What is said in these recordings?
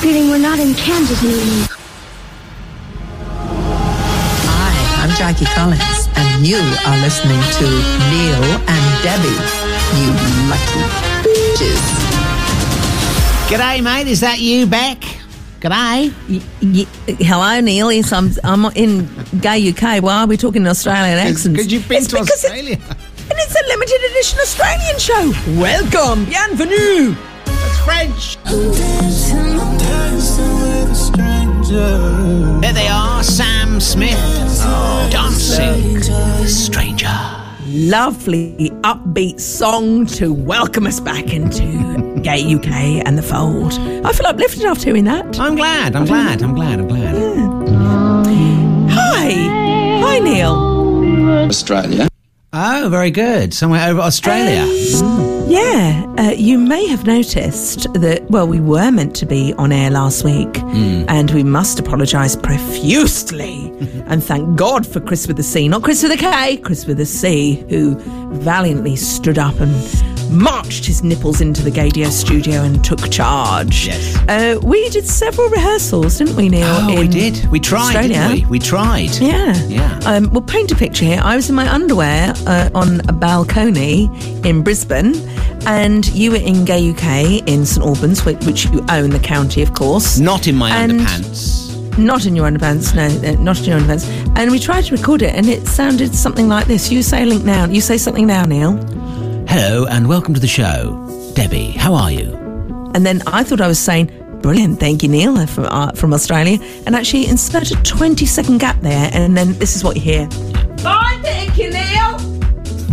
feeling we're not in Kansas anymore. Hi, I'm Jackie Collins, and you are listening to Neil and Debbie. You lucky bitches. G'day, mate. Is that you back? G'day. Y- y- hello, Neil. Yes, I'm, I'm in gay UK. Why are we talking Australian accents? Because you've been It's to because it- Australia. and it's a limited edition Australian show. Welcome, bienvenue. It's French. There they are, Sam Smith. dancing. Stranger. Lovely upbeat song to welcome us back into gay UK and the fold. I feel uplifted after hearing that. I'm glad. I'm glad. I'm glad. I'm glad. Hi, hi, Neil. Australia. Oh, very good. Somewhere over Australia. Yeah, uh, you may have noticed that, well, we were meant to be on air last week, and we must apologise profusely. And thank God for Chris with a C, not Chris with a K, Chris with a C, who valiantly stood up and marched his nipples into the Gaydio studio and took charge. Yes. Uh, we did several rehearsals, didn't we, Neil? Oh, we did. We tried, Australia? we? We tried. Yeah. Yeah. Um, we'll paint a picture here. I was in my underwear uh, on a balcony in Brisbane, and you were in Gay UK in St Albans, which, which you own the county, of course. Not in my And- underpants. Not in your underpants, no, uh, not in your underpants. And we tried to record it, and it sounded something like this. You say link now. You say something now, Neil. Hello and welcome to the show. Debbie, how are you? And then I thought I was saying, brilliant, thank you, Neil, uh, from, uh, from Australia. And actually insert a 20 second gap there, and then this is what you hear. Fine, thank you, Neil.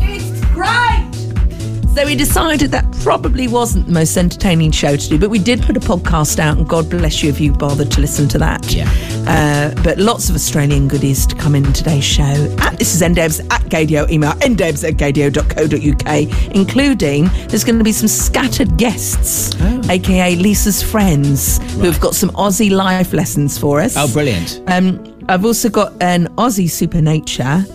It's great. So we decided that probably wasn't the most entertaining show to do, but we did put a podcast out, and God bless you if you bothered to listen to that. Yeah. Uh, but lots of Australian goodies to come in today's show. At, this is ndebs at gaydio, email ndebs at gaydio.co.uk, including there's going to be some scattered guests, aka Lisa's friends, who have got some Aussie life lessons for us. Oh, brilliant. Um, I've also got an Aussie Supernature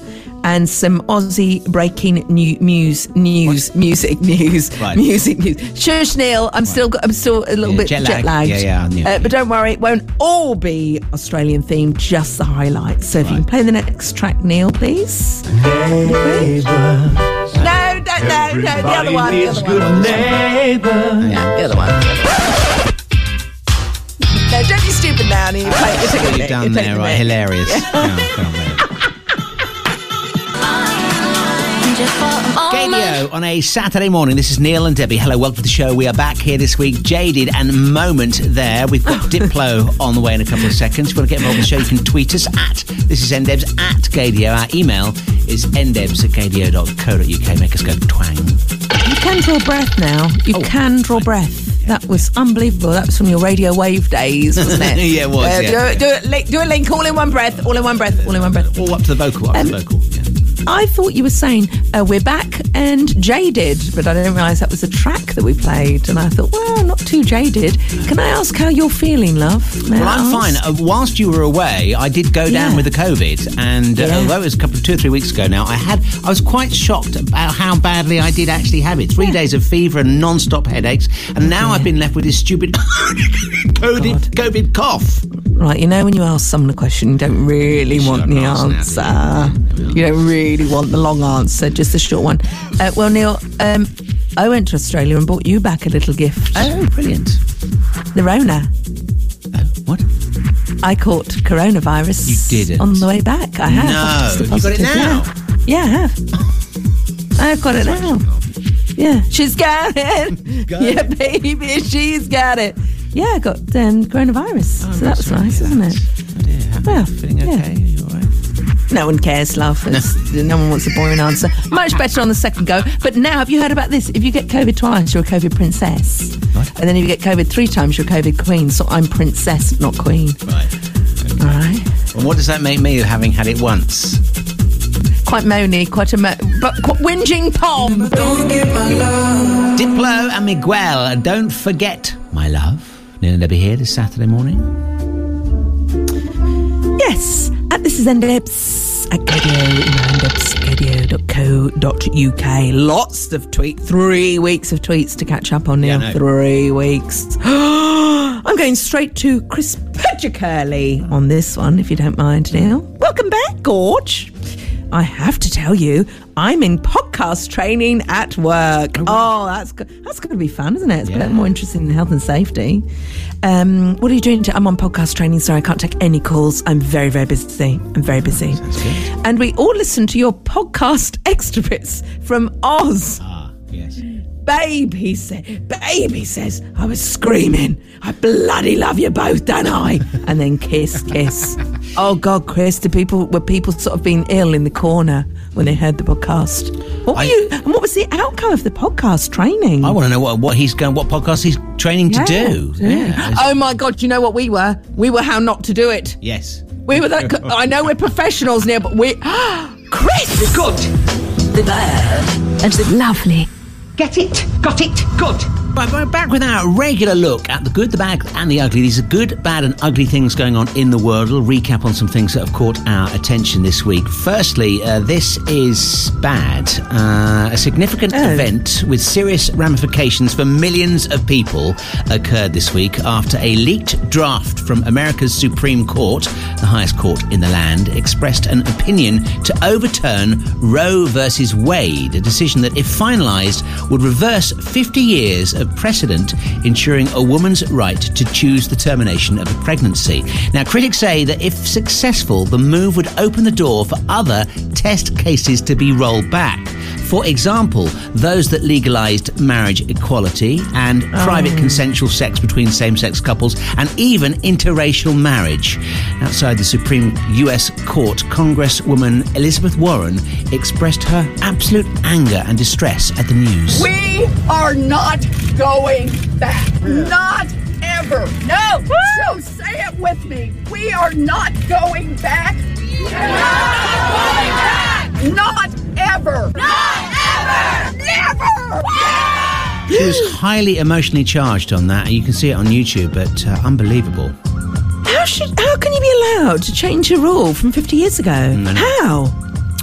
and some Aussie breaking new news, news, music news, Right. music news. Shush, Neil. I'm still, I'm still a little Yeah, bit jet jet, lagged. Yeah, yeah, I knew. Uh, but don't worry, it won't all be Australian themed. Just the highlights. So if you can play the next track, Neil, please. No, don't, no, no, the other one, the other one. Yeah. The other one. No, don't be stupid now. Neil. You're taking- you're taking What the you've mic, done you're there, taking right? Hilarious. Yeah, come on. Gaydio on a Saturday morning. This is Neil and Debbie. Hello, welcome to the show. We are back here this week. Jaded and Moment there. We've got Diplo on the way in a couple of seconds. If you want to get involved in the show, you can tweet us at this is ndebs at Gaydio. Our email is ndebs at gaydio.co.uk. Make us go twang. You can draw breath now. You Oh. can draw breath. That was unbelievable. That was from your radio wave days, wasn't it? Yeah, it was, Uh, yeah. Do, it, do, it, link- do a link, all in one breath, all in one breath, all in one breath. All up to the vocal, up to the Um, vocal. Yeah. I thought you were saying uh, we're back and jaded, but I didn't realise that was a track that we played. And I thought, well, not too jaded. Can I ask how you're feeling, love? May Well, I I'm ask? fine. Uh, whilst you were away, I did go down Yeah. with the COVID, and uh, Yeah. although it was a couple of two or three weeks ago now, I had I was quite shocked about how badly I did actually have it. Three days of fever and non-stop headaches, and now I've been left with this stupid COVID, COVID cough. Right, you know when you ask someone a question, you don't really want the answer, You don't really want the long answer, just the short one. Uh, well, Neil, um, I went to Australia and brought you back a little gift. Oh, brilliant! The Rona. Oh, what? I caught coronavirus. You didn't. On the way back. I have. No, you got it now? Yeah, yeah I have. I've got it now. Yeah, she's got it. Got yeah, it. baby, she's got it. Yeah, I got um, coronavirus. Oh, so that was nice, wasn't it? Oh dear, Well, yeah. okay? Are you all right? No one cares, love. It's, no one wants a boring answer. Much better on the second go. But now, have you heard about this? If you get COVID twice, you're a COVID princess. What? And then if you get COVID three times, you're a COVID queen. So I'm princess, not queen. Right. All right. And what does that make me, having had it once? Quite moany, quite a mo- but quite whinging pom. Diplo and Miguel, don't forget, my love. Neil and Debbie here this Saturday morning. Yes, at this is ndebs at gaydio, gaydio.co.uk. Lots of tweets, three weeks of tweets to catch up on now. Yeah, know. Three weeks. I'm going straight to Chris Pedicurley on this one, if you don't mind, Neil. Welcome back, Gorge. I have to tell you, I'm in podcast training at work. Oh, that's go- that's going to be fun, isn't it? It's a bit more interesting than health and safety. Um, what are you doing? To, I'm on podcast training. Sorry, I can't take any calls. I'm very, very busy. I'm very busy. And we all listen to your podcast extra bits from Oz. Ah, yes. Babe, he said, babe, he says, I was screaming, I bloody love you both, don't I? And then kiss, kiss. oh God, Chris, the people were people sort of being ill in the corner when they heard the podcast. What were I- you and what was the outcome of the podcast training? I want to know what, what he's going, what podcast he's training to Yeah, do. yeah. Oh my God, you know what we were? We were how not to do it. Yes. We were that I know we're professionals now, but we Chris Good. The bad and the lovely. Get it. Got it. Good. Right, we're back with our regular look at the good, the bad, and the ugly. These are good, bad, and ugly things going on in the world. We'll recap on some things that have caught our attention this week. Firstly, uh, this is bad. Uh, a significant Oh. event with serious ramifications for millions of people occurred this week after a leaked draft from America's Supreme Court, the highest court in the land, expressed an opinion to overturn Roe versus Wade, a decision that, if finalised, would reverse 50 years of precedent ensuring a woman's right to choose the termination of a pregnancy. Now, critics say that if successful, the move would open the door for other test cases to be rolled back. For example, those that legalised marriage equality and oh. private consensual sex between same sex couples and even interracial marriage. Outside the Supreme US Court, Congresswoman Elizabeth Warren expressed her absolute anger and distress at the news. We are not going back. Not ever. No. So say it with me. We are not going back. Yeah. not going back. Not ever. Not ever. Never. She was highly emotionally charged on that. and You can see it on YouTube, but uh, unbelievable. How should how can you be allowed to change a rule from 50 years ago? How?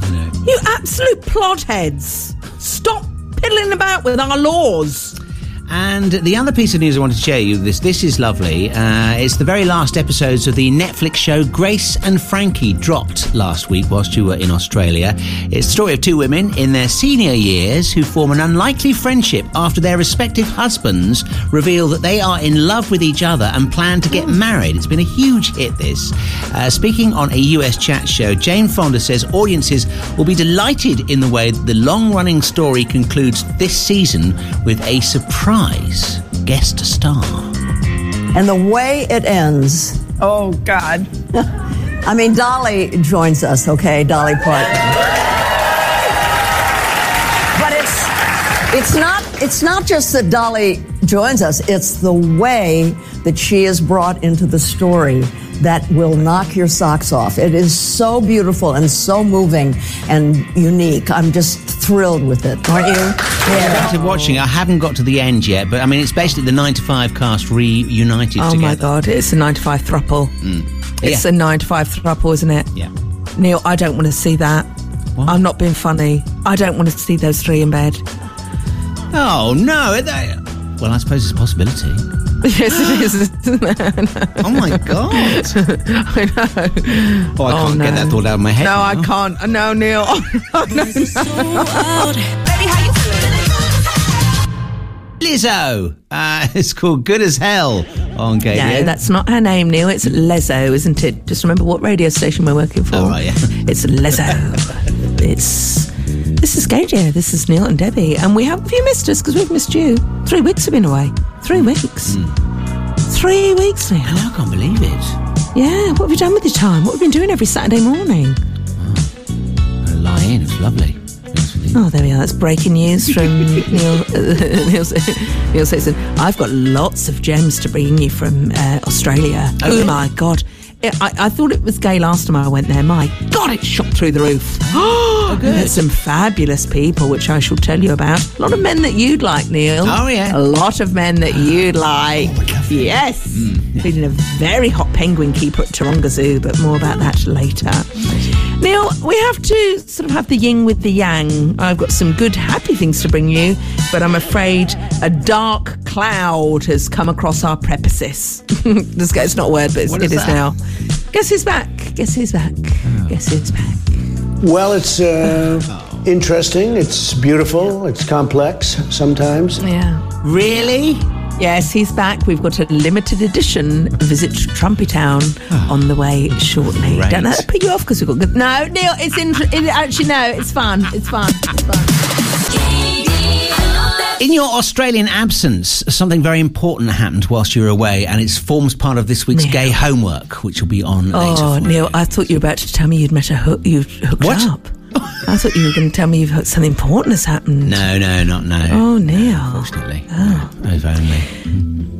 I know. You absolute plod heads. Stop piddling about with our laws. And the other piece of news I wanted to share you this this is lovely. Uh, it's the very last episodes of the Netflix show Grace and Frankie dropped last week whilst you were in Australia. It's the story of two women in their senior years who form an unlikely friendship after their respective husbands reveal that they are in love with each other and plan to get married. It's been a huge hit. This. Uh, speaking on a US chat show, Jane Fonda says audiences will be delighted in the way the long-running story concludes this season with a surprise guest star. And the way it ends, Oh God. I mean, Dolly joins us, okay? Dolly Parton. But it's it's not it's not just that Dolly joins us, it's the way that she is brought into the story that will knock your socks off. It is so beautiful and so moving and unique. I'm just thrilled with it, aren't you? Yeah. started watching. I haven't got to the end yet, but I mean, it's basically the nine to five cast reunited Oh together. my god, it's a 9 to 5 thruple. Mm. It's Yeah. a 9 to 5 thruple, isn't it? Yeah. Neil, I don't want to see that. I'm not being funny. I don't want to see those three in bed. Oh no! it- they- Well, I suppose it's a possibility. yes, it is. Oh my god! I know. Oh, I can't no. get that thought out of my head. No, now. I can't. No, Neil. Oh, no, Lizzo. Uh, it's called "Good as Hell" on KBN. No, that's not her name, Neil. It's Lezzo, isn't it? Just remember what radio station we're working for. Oh, right, yeah. It's Lezzo. it's. This is Gaydio. This is Neil and Debbie. And we have. Have you missed us? Because we've missed you. Three weeks have been away. Three weeks. Three weeks now. I can't believe it. Yeah. What have you done with your time? What have you been doing every Saturday morning? I lie in. It's lovely. to be honest with you. Oh, there we are. That's breaking news from Neil. Neil, Neil Saxon. I've got lots of gems to bring you from uh, Australia. Oh, Oh, my god! I, I thought it was gay last time I went there. My god, it shot through the roof. Oh, good. There's some fabulous people, which I shall tell you about. A lot of men that you'd like, Neil. Oh, yeah. A lot of men that you'd like. yes. Mm, Including a very hot penguin keeper at Taronga Zoo, but more about that later. Neil, we have to sort of have the yin with the yang. I've got some good, happy things to bring you, but I'm afraid a dark cloud has come across our premises. This guy, it's not a word, but it's, What it is is now. Guess who's back? Guess who's back? Guess who's back? Well, it's uh, interesting. It's beautiful. It's complex sometimes. Yeah. Really? Yes, he's back. We've got a limited edition visit to Trumpy Town on the way shortly. Great. Don't let that put you off because we've got good. No, Neil, it's in. It, actually, no, it's fun. It's fun. It's fun. In your Australian absence, something very important happened whilst you were away, and it forms part of this week's Neil. gay homework, which will be on later. Oh, Neil, you. I thought you were about to tell me you'd met a hook. You'd hooked What? up. I thought you were going to tell me you've heard something important has happened. No, no, not no. Oh, Neil. Unfortunately. Oh. If only.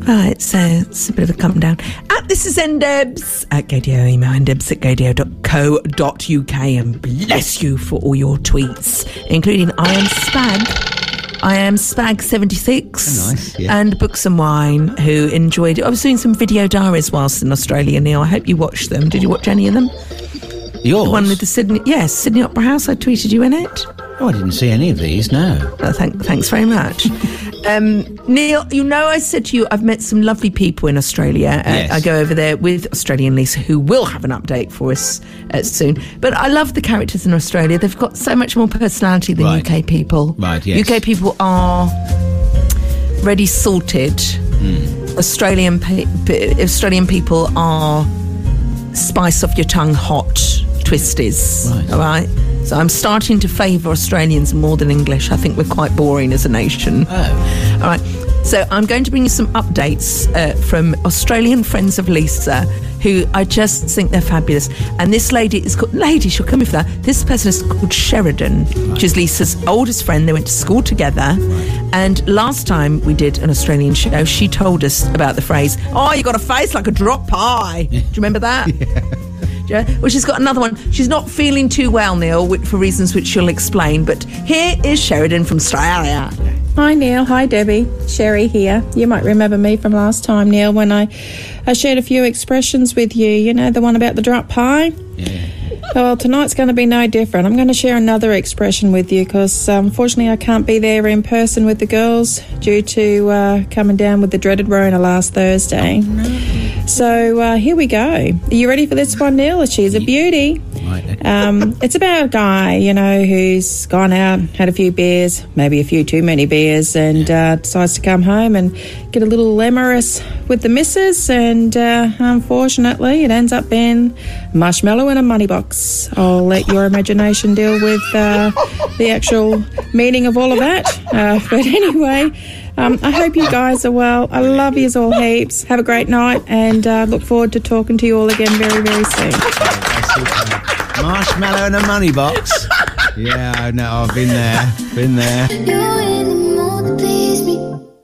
Right, so it's a bit of a come down. At this is ndebs at gaydio, email ndebs at gaydio.co.uk and bless you for all your tweets, including I am Spag. I am Spag76 Oh, nice, yeah. and Books and Wine, who enjoyed it. I was doing some video diaries whilst in Australia, Neil. I hope you watched them. Did you watch any of them? Yours? The one with the Sydney, yes, Sydney Opera House. I tweeted you in it. oh, I didn't see any of these, no. Oh, thank, thanks very much. Um, Neil, you know, I said to you, I've met some lovely people in Australia. Uh, Yes. I go over there with Australian Lisa, who will have an update for us uh, soon. But I love the characters in Australia. They've got so much more personality than Right. UK people. Right, yes. UK people are ready salted. Hmm. Australian pe- Australian people are spice off your tongue hot twisties. Right. All right. So I'm starting to favour Australians more than English. I think we're quite boring as a nation. Oh. All right. So I'm going to bring you some updates uh, from Australian friends of Lisa, who I just think they're fabulous. And this lady is called lady. She'll come with that. This person is called Sheridan, which is Lisa's oldest friend. They went to school together. And last time we did an Australian show, she told us about the phrase, "Oh, you got a face like a drop pie." Do you remember that? Yeah. Well, she's got another one. She's not feeling too well, Neil, for reasons which she'll explain. But here is Sheridan from Australia. Hi Neil, hi Debbie, Sherry here. You might remember me from last time, Neil, when I, I shared a few expressions with you. You know, the one about the drop pie? Yeah. Well, tonight's going to be no different. I'm going to share another expression with you because unfortunately I can't be there in person with the girls due to uh, coming down with the dreaded Rona last Thursday. So uh, here we go. Are you ready for this one, Neil? She's a beauty. Right. Um, it's about a guy, you know, who's gone out, had a few beers, maybe a few too many beers, and uh, decides to come home and get a little amorous with the missus. And uh, unfortunately, it ends up being marshmallow in a money box. I'll let your imagination deal with uh, the actual meaning of all of that. Uh, but anyway. Um, I hope you guys are well. I love you all heaps. Have a great night and uh, look forward to talking to you all again very, very soon. Marshmallow in a money box. yeah, I know. I've been there. Been there.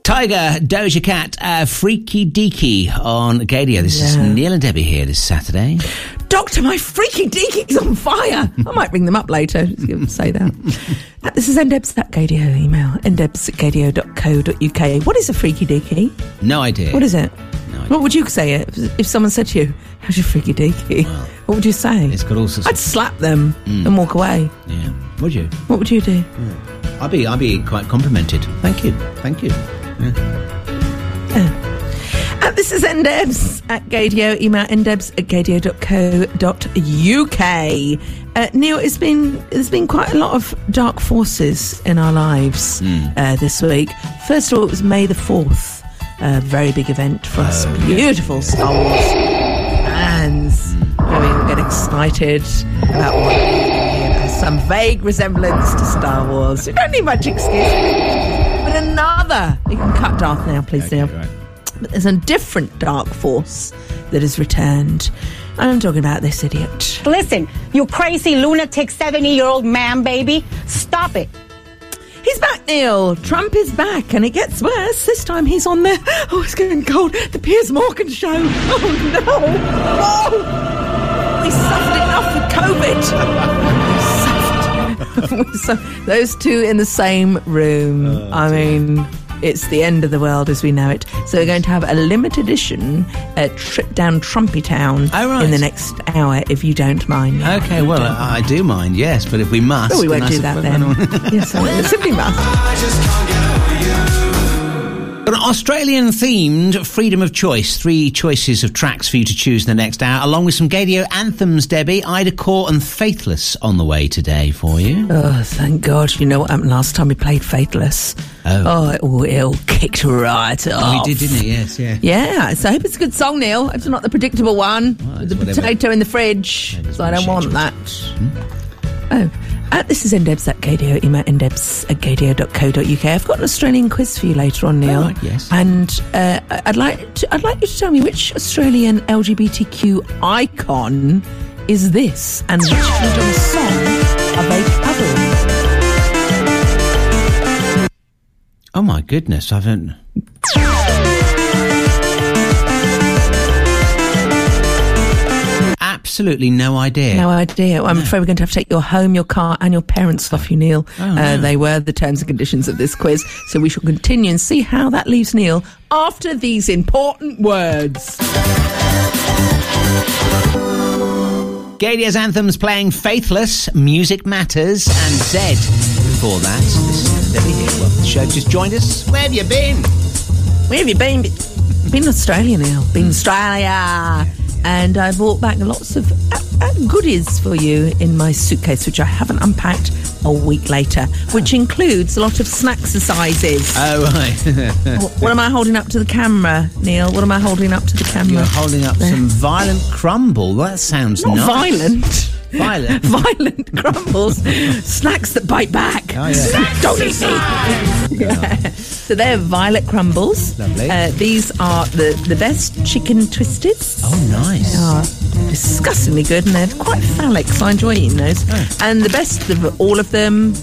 Tyga, Doja Cat, uh, Freaky Deaky on Gaydio. This is Neil and Debbie here this Saturday. Doctor, my freaky deaky's on fire. I might ring them up later. Just give them- say that. Uh, this is ndebs at gaydio email, ndebs at gaydio.co.uk. What is a freaky deaky? No idea. What is it? No idea. What would you say if, if someone said to you, How's your freaky deaky? what would you say? It's got all sorts I'd slap them and walk away. Yeah. Would you? What would you do? I'd be, I'd be quite complimented. Thank you. Thank you. Uh, this is ndebs at gaydio. Email ndebs at gaydio.co.uk. Uh, Neil, it's been there's been quite a lot of dark forces in our lives uh, this week. First of all, it was May the fourth, a very big event for us. Beautiful Star Wars fans. We get excited about what has some vague resemblance to Star Wars. You don't need much excuse. But another, you can cut Darth now, please, Neil. Right. But there's a different dark force that has returned. And I'm talking about this idiot. Listen, you crazy lunatic 70 year old man, baby. Stop it. He's back, Neil. Trump is back, and it gets worse. This time he's on the. Oh, it's getting cold. The Piers Morgan show. Oh, no. Oh. We suffered enough with COVID. We suffered. so, those two in the same room. Oh, I mean, it's the end of the world as we know it. So we're going to have a limited edition uh, trip down Trumpy Town Oh, right. in the next hour, if you don't mind. Okay, well, I, I do mind, yes, but if we must. Oh, we won't then I do that then. yes, I simply must. Australian themed freedom of choice. Three choices of tracks for you to choose in the next hour, along with some Gaydio anthems, Debbie. Ida Corr and Faithless on the way today for you. Oh, thank God. You know what happened last time we played Faithless? Oh. Oh, it all, it all kicked right off. Oh, he did, didn't he? Yes, yeah. Yeah, so I hope it's a good song, Neil. It's not the predictable one with the whatever. potato in the fridge. So I don't want that. Hmm? Oh, uh, this is ndebs at gaydio. Email ndebs at gaydio.co.uk. I've got an Australian quiz for you later on, Neil. Right, yes. And uh, I'd like to, I'd like you to tell me which Australian LGBTQ icon is this, and which Madonna song are they covering? Oh my goodness, I haven't. Absolutely no idea. No idea. I'm afraid we're going to have to take your home, your car, and your parents off you, Neil. Oh, uh, no. they were the terms and conditions of this quiz. So we shall continue and see how that leaves Neil after these important words. Gaydio's anthems playing Faithless, Music Matters, and Zed before that. This is Debbie here. To the show. Just joined us. Where have you been? Where have you been? Been Australia now. Been Australia. And I brought back lots of uh, uh, goodies for you in my suitcase, which I haven't unpacked a week later, which includes a lot of snack exercises. Oh, right. What- what am I holding up to the camera, Neil? What am I holding up to the camera? You're holding up There. some violent crumble. That sounds Not nice. violent. Violent. violent crumbles, snacks that bite back. Oh, yeah. Don't eat me. Yeah. So they're violet crumbles. Lovely. Uh, these are the, the best chicken twisted. Oh, nice. They are disgustingly good and they're quite phallic, so I enjoy eating those. Oh. And the best of all of them,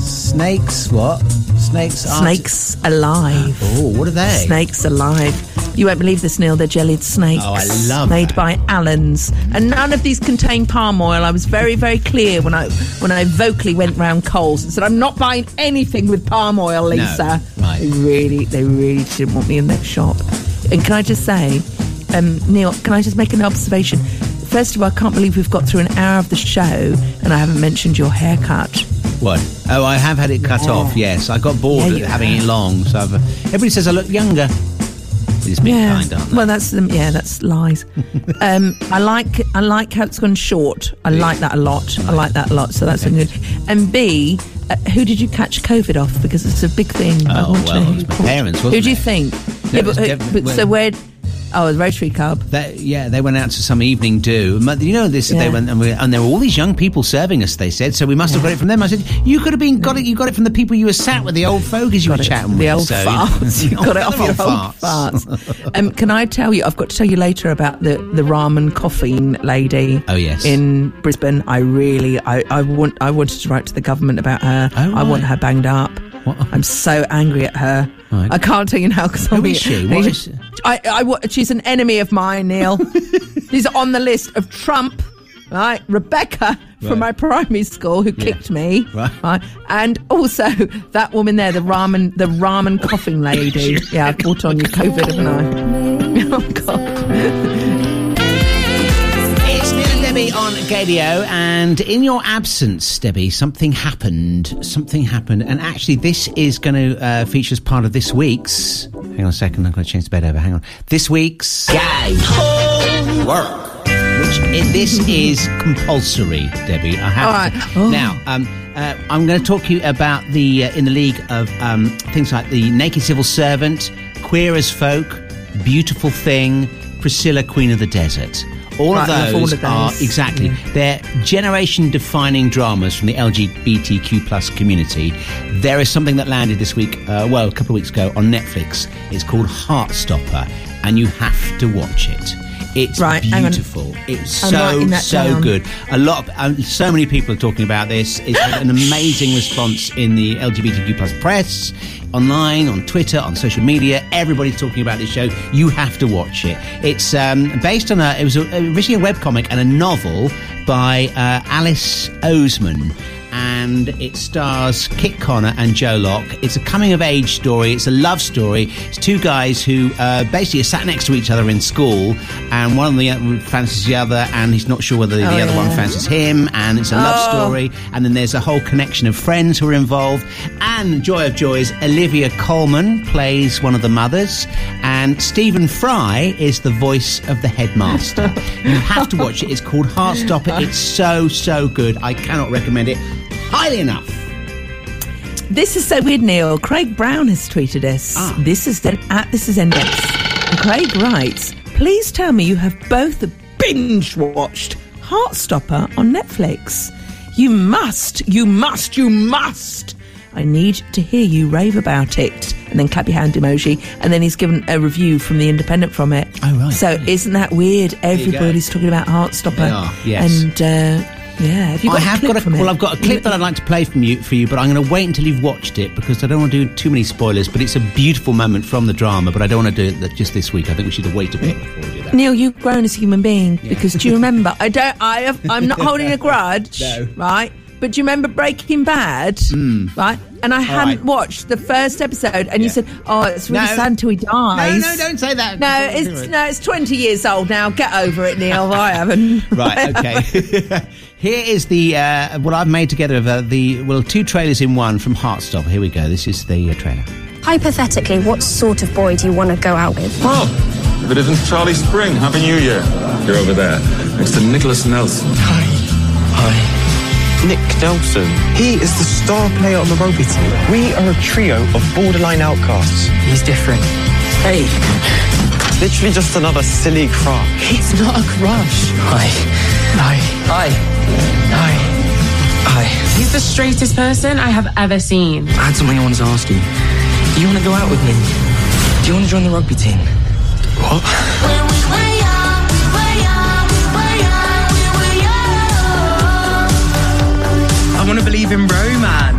Snakes, what? Snakes are. snakes alive. Oh, what are they? Snakes alive. You won't believe this, Neil. They're jellied snakes. Oh, I love Made that. by Allen's, and none of these contain palm oil. I was very, very clear when I when I vocally went round Coles and said, "I'm not buying anything with palm oil, Lisa." right. They really, they really didn't want me in their shop. And can I just say, um, Neil? Can I just make an observation? First of all, I can't believe we've got through an hour of the show and I haven't mentioned your haircut. What? Oh, I have had it cut Yeah. off. Yes, I got bored Yeah, having it long, so I've, everybody says I look younger. It's being yeah. kind, aren't they? Well, that's um, yeah, that's lies. um, I like I like how it's gone short. I like that a lot. I like that a lot. So that's been good. And B, uh, who did you catch COVID off? Because it's a big thing. Oh, to well, know it was who my parents, Who do you think? No, yeah, but, but so where? Oh, the Rotary Club. They, yeah, they went out to some evening do. You know this. They went and, we, and there were all these young people serving us. They said so. We must have got it from them. I said you could have been got it. You got it from the people you were sat with, the old fogies you were Got it. chatting with. the old so, farts. You got it off your old farts. um, can I tell you? I've got to tell you later about the the ramen coffin lady. Oh, yes. in Brisbane. I really, I, I want, I wanted to write to the government about her. Oh, I want her banged up. What? I'm so angry at her. Right. I can't tell you now because Who is she? What is- I, I, she's an enemy of mine, Neil. she's on the list of Trump. Right, Rebecca Right. from my primary school who kicked me, Right. and also that woman there, the ramen, the ramen coughing lady. yeah, I brought on you COVID, haven't I? oh God. It's Neil and Debbie on Gaydio, and in your absence, Debbie, something happened. Something happened, and actually, this is going to uh, feature as part of this week's. Hang on a second, I'm going to change the bed over. Hang on. This week's Gay Homework. Which i this is compulsory, Debbie. I have All to- Oh. now. Um, uh, I'm going to talk to you about the uh, in the league of um, things like the Naked Civil Servant, Queer as Folk, Beautiful Thing, Priscilla, Queen of the Desert. All Right, I of love all those are those. exactly they're generation-defining dramas from the LGBTQ plus community. There is something that landed this week, uh, well, a couple of weeks ago on Netflix. It's called Heartstopper, and you have to watch it. It's Right, beautiful. It's so so down. good. A lot, of, um, so many people are talking about this. It's an amazing response in the LGBTQ plus press, online, on Twitter, on social media. Everybody's talking about this show. You have to watch it. It's um, based on a. It was a, originally a web comic and a novel by uh, Alice Oseman. And it stars Kit Connor and Joe Locke. It's a coming of age story. It's a love story. It's two guys who uh, basically are sat next to each other in school, and one of them fancies the other, and he's not sure whether the Oh, other one fancies him, and it's a love Oh. story. And then there's a whole connection of friends who are involved. And Joy of Joys, Olivia Colman plays one of the mothers, and Stephen Fry is the voice of the headmaster. you have to watch it. It's called Heartstopper. It's so, so good. I cannot recommend it highly enough. This is so weird, Neil. Craig Brown has tweeted us. Ah. This is the, at this is ndebs. And Craig writes, "Please tell me you have both binge watched Heartstopper on Netflix. You must, you must, you must. I need to hear you rave about it." And then clap your hand emoji. And then he's given a review from the Independent from it. Oh, right. So isn't that weird? Everybody's talking about Heartstopper. They are, yes. And uh, yeah, have you got I have got a well. I've got a clip that I'd like to play from you for you, but I'm going to wait until you've watched it because I don't want to do too many spoilers. But it's a beautiful moment from the drama, but I don't want to do it just this week. I think we should wait a bit before we do that. Neil, you've grown as a human being because do you remember? I don't. I have. I'm not holding a grudge, No. right? But do you remember Breaking Bad? Hmm. Right, and I hadn't right. watched the first episode, and you said, "Oh, it's really No. sad until he dies." No, no, don't say that. No, it's no, it's 20 years old now. Get over it, Neil. I haven't. Right, okay. Here is the uh, what I've made together of uh, the well two trailers in one from Heartstopper. Here we go. This is the uh, trailer. Hypothetically, what sort of boy do you want to go out with? Well, if it isn't Charlie Spring, Happy New Year. You're over there, next to Nicholas Nelson. Hi. Hi. Nick Nelson. He is the star player on the rugby team. We are a trio of borderline outcasts. He's different. Hey. Literally just another silly crush. It's not a crush. Hi. Hi. The straightest person I have ever seen. I had something I wanted to ask you. Do you want to go out with me? Do you want to join the rugby team? What? I want to believe in romance.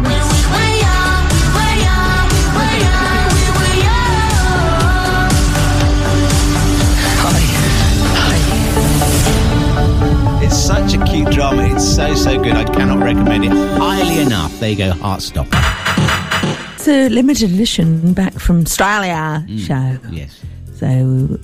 It's such a cute drama. It's so so good. I cannot recommend it highly enough. There you go. Heartstopper. It's a limited edition back from Australia show. Yes. So,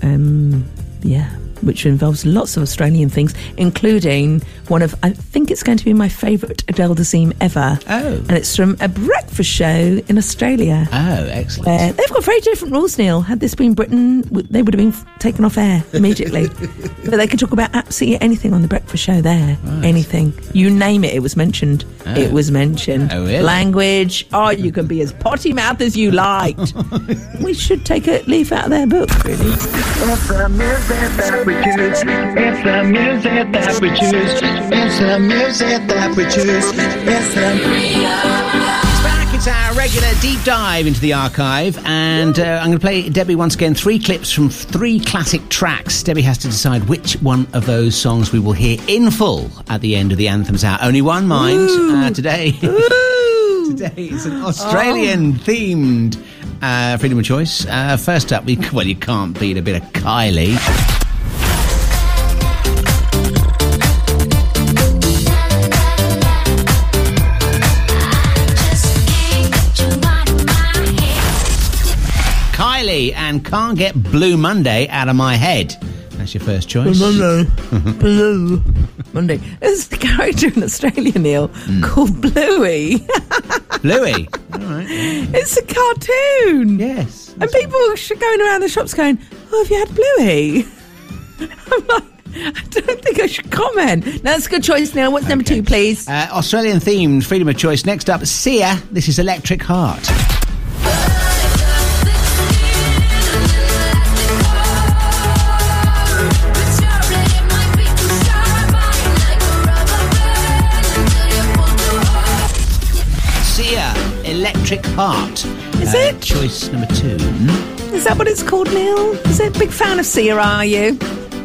um, yeah, which involves lots of Australian things, including one of, I think it's going to be my favourite Adele Dazeem ever. Oh. And it's from a breakfast show in Australia. Oh, excellent. Where they've got very different rules, Neil. Had this been Britain, they would have been taken off air immediately. but they can talk about absolutely anything on the breakfast show there. Anything. You name it, it was mentioned. Oh. It was mentioned. Oh, really? Language. Oh, you can be as potty mouth as you liked. we should take a leaf out of their book, really. It's the music that we choose. It's the music that we choose. It's the music that we choose. It's the It's back. It's our regular deep dive into the archive, and uh, I'm going to play Debbie once again three clips from three classic tracks. Debbie has to decide which one of those songs we will hear in full at the end of the anthems hour. Only one mind uh, today. today it's an Australian themed uh, freedom of choice. Uh, first up, we well, you can't beat a bit of Kylie. Kylie and can't get Blue Monday out of my head. That's your first choice. Blue Monday. Blue. Monday. There's a character in Australia, Neil, Hmm. called Bluey. Bluey. All right. it's a cartoon. Yes. And people are sh- going around the shops going, Oh, have you had Bluey? I'm like, I don't think I should comment. No, that's a good choice, Neil. What's number two, please? Uh, Australian themed freedom of choice. Next up, Sia. This is Electric Heart. Electric Heart. Is Uh, it? Choice number two. Is that what it's called, Neil? Is it a big fan of Sia, are you?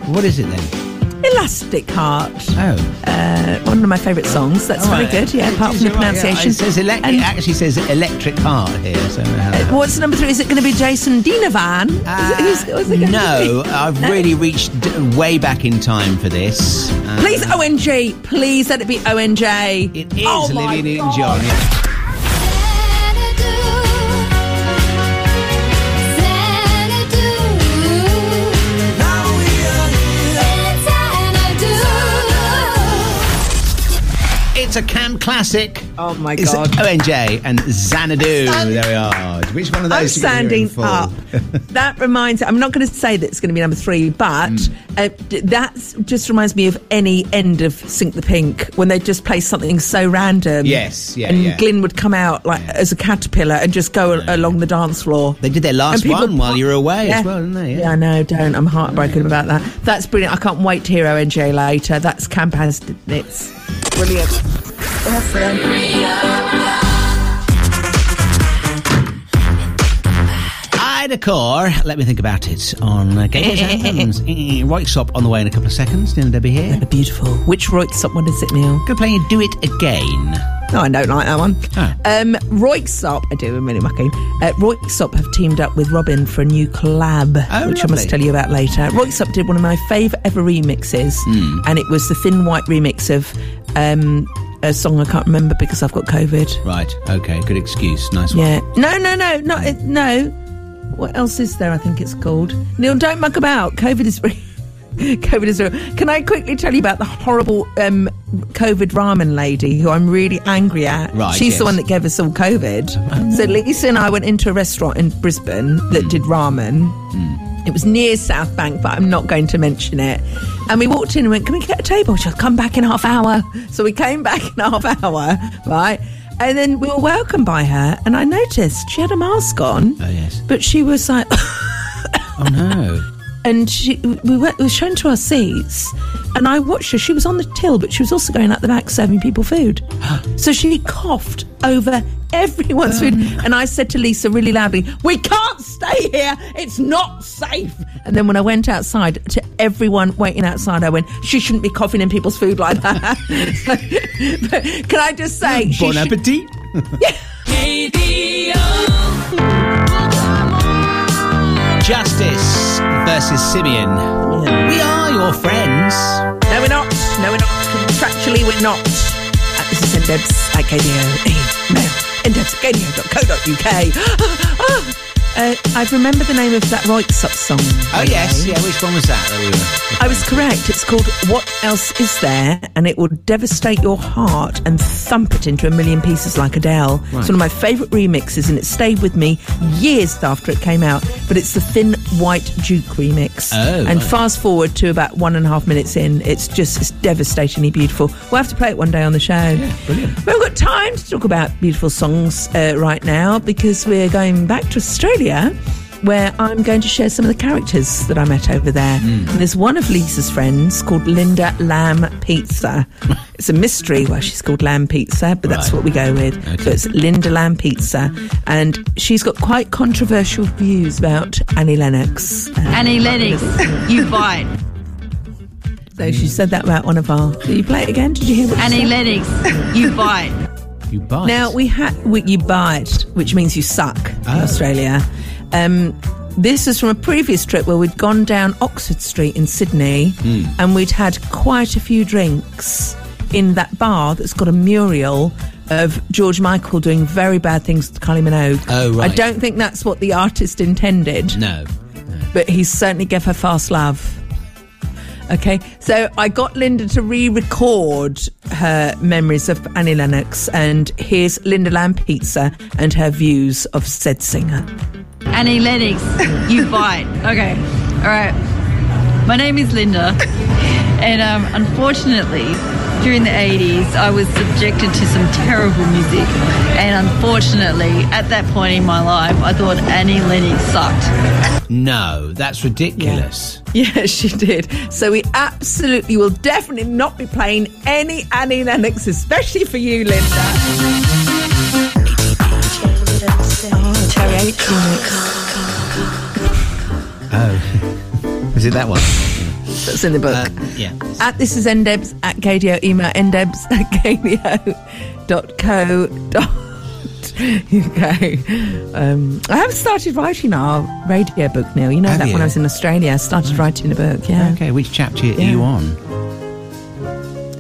What is it then? Elastic Heart. Oh. Uh, one of my favourite songs. That's All very right. good, yeah, apart from the you're right, yeah. pronunciation. It, says elec- And- it actually says electric heart here. So uh, What's number three? Is it going to be Jason Donovan? Is it- it no? I've really reached way back in time for this. Uh, Please, ONJ. Please let it be ONJ. It is oh Olivia Newton-John. It's a camp classic. Oh my It's God. ONJ and Xanadu. There we are. Which one of I'm those? are you gonna hear in standing up. that reminds. I'm not going to say that it's going to be number three, but Hmm. uh, that just reminds me of any end of Sink the Pink when they just play something so random. Yes, yeah, and yeah. Glyn would come out like as a caterpillar and just go a- along the dance floor. They did their last people- one while you were away Yeah. as well, didn't they? Yeah, I know. Don't. I'm heartbroken about that. That's brilliant. I can't wait to hear ONJ later. That's Camp has it's brilliant. Ida Corr, let me think about it on uh, Gaydio's Anthems. Röyksopp on the way in a couple of seconds. Neil and Debbie here. Beautiful. Which Röyksopp one is it, Neil? Going to play you Do It Again. No, I don't like that one. Oh. Um, Röyksopp, I do, I'm really mucking. Uh, Röyksopp have teamed up with Robyn for a new collab, Oh, which I must tell you about later. Röyksopp did one of my favourite ever remixes, Hmm. and it was the Thin White remix of um, a song I can't remember because I've got COVID. Right, okay, good excuse. Nice one. Yeah. No, no, no, not no. What else is there? I think it's called. Neil, don't muck about. COVID is real. COVID is real. Can I quickly tell you about the horrible um, COVID ramen lady who I'm really angry at? Right, She's the one that gave us all COVID. So Lisa and I went into a restaurant in Brisbane that did ramen. It was near South Bank, but I'm not going to mention it. And we walked in and went, Can we get a table? She'll come back in half hour. So we came back in half hour, right? And then we were welcomed by her, and I noticed she had a mask on. Oh, yes. But she was like, Oh, no. and she we went we were shown to our seats and I watched her. She was on the till but she was also going out the back serving people food. So she coughed over everyone's food. Um. And I said to Lisa really loudly we can't stay here. It's not safe. And then when I went outside to everyone waiting outside I went she shouldn't be coughing in people's food like that. But can I just say she Bon should- appetit. Justice versus Simian. We are your friends. No, we're not. No, we're not. Contractually, we're not. Uh, this is ndebs at gaydio. Mail. ndebs at gaydio.co.uk. Uh, I remember the name of that Röyksopp song. Oh, yes. Yeah, which one was that that we were? I was correct. It's called What Else Is There? And it will devastate your heart and thump it into a million pieces like Adele. Right. It's one of my favourite remixes and it stayed with me years after it came out. But it's the Thin White Duke remix. Oh, and right. fast forward to about one and a half minutes in, it's just it's devastatingly beautiful. We'll have to play it one day on the show. Yeah, brilliant. We haven't got time to talk about beautiful songs uh, right now because we're going back to Australia where I'm going to share some of the characters that I met over there. Hmm. And there's one of Lisa's friends called Linda Lamb Pizza. it's a mystery why she's called Lamb Pizza, but that's what we go with. Okay. So it's Linda Lamb Pizza. And she's got quite controversial views about Annie Lennox. Uh, Annie Lennox, you bite. So she said that about one of our. Did you play it again? Did you hear what Annie said? Lennox, you bite. You bite. Now we had we, you bite, which means you suck in Oh. Australia. Um, this is from a previous trip where we'd gone down Oxford Street in Sydney, Hmm. and we'd had quite a few drinks in that bar that's got a mural of George Michael doing very bad things to Kylie Minogue. Oh, right. I don't think that's what the artist intended, No. but he certainly gave her fast love. Okay, so I got Linda to re-record her memories of Annie Lennox, and here's Linda Lamb Pizza and her views of said singer. Annie Lennox, you bite. Okay, all right. My name is Linda, and um, unfortunately, during the 80s, I was subjected to some terrible music. And unfortunately, at that point in my life, I thought Annie Lennox sucked. No, that's ridiculous. Yeah, she did. So we absolutely will definitely not be playing any Annie Lennox, especially for you, Linda. Oh. Is it that one? That's in the book. Uh, yeah. At this is ndebs at gaydio, email ndebs at gaydio.co. UK. Um, I have started writing our radio book now. You know Have that you? when I was in Australia, I started writing a book. Yeah. Okay, which chapter are you on?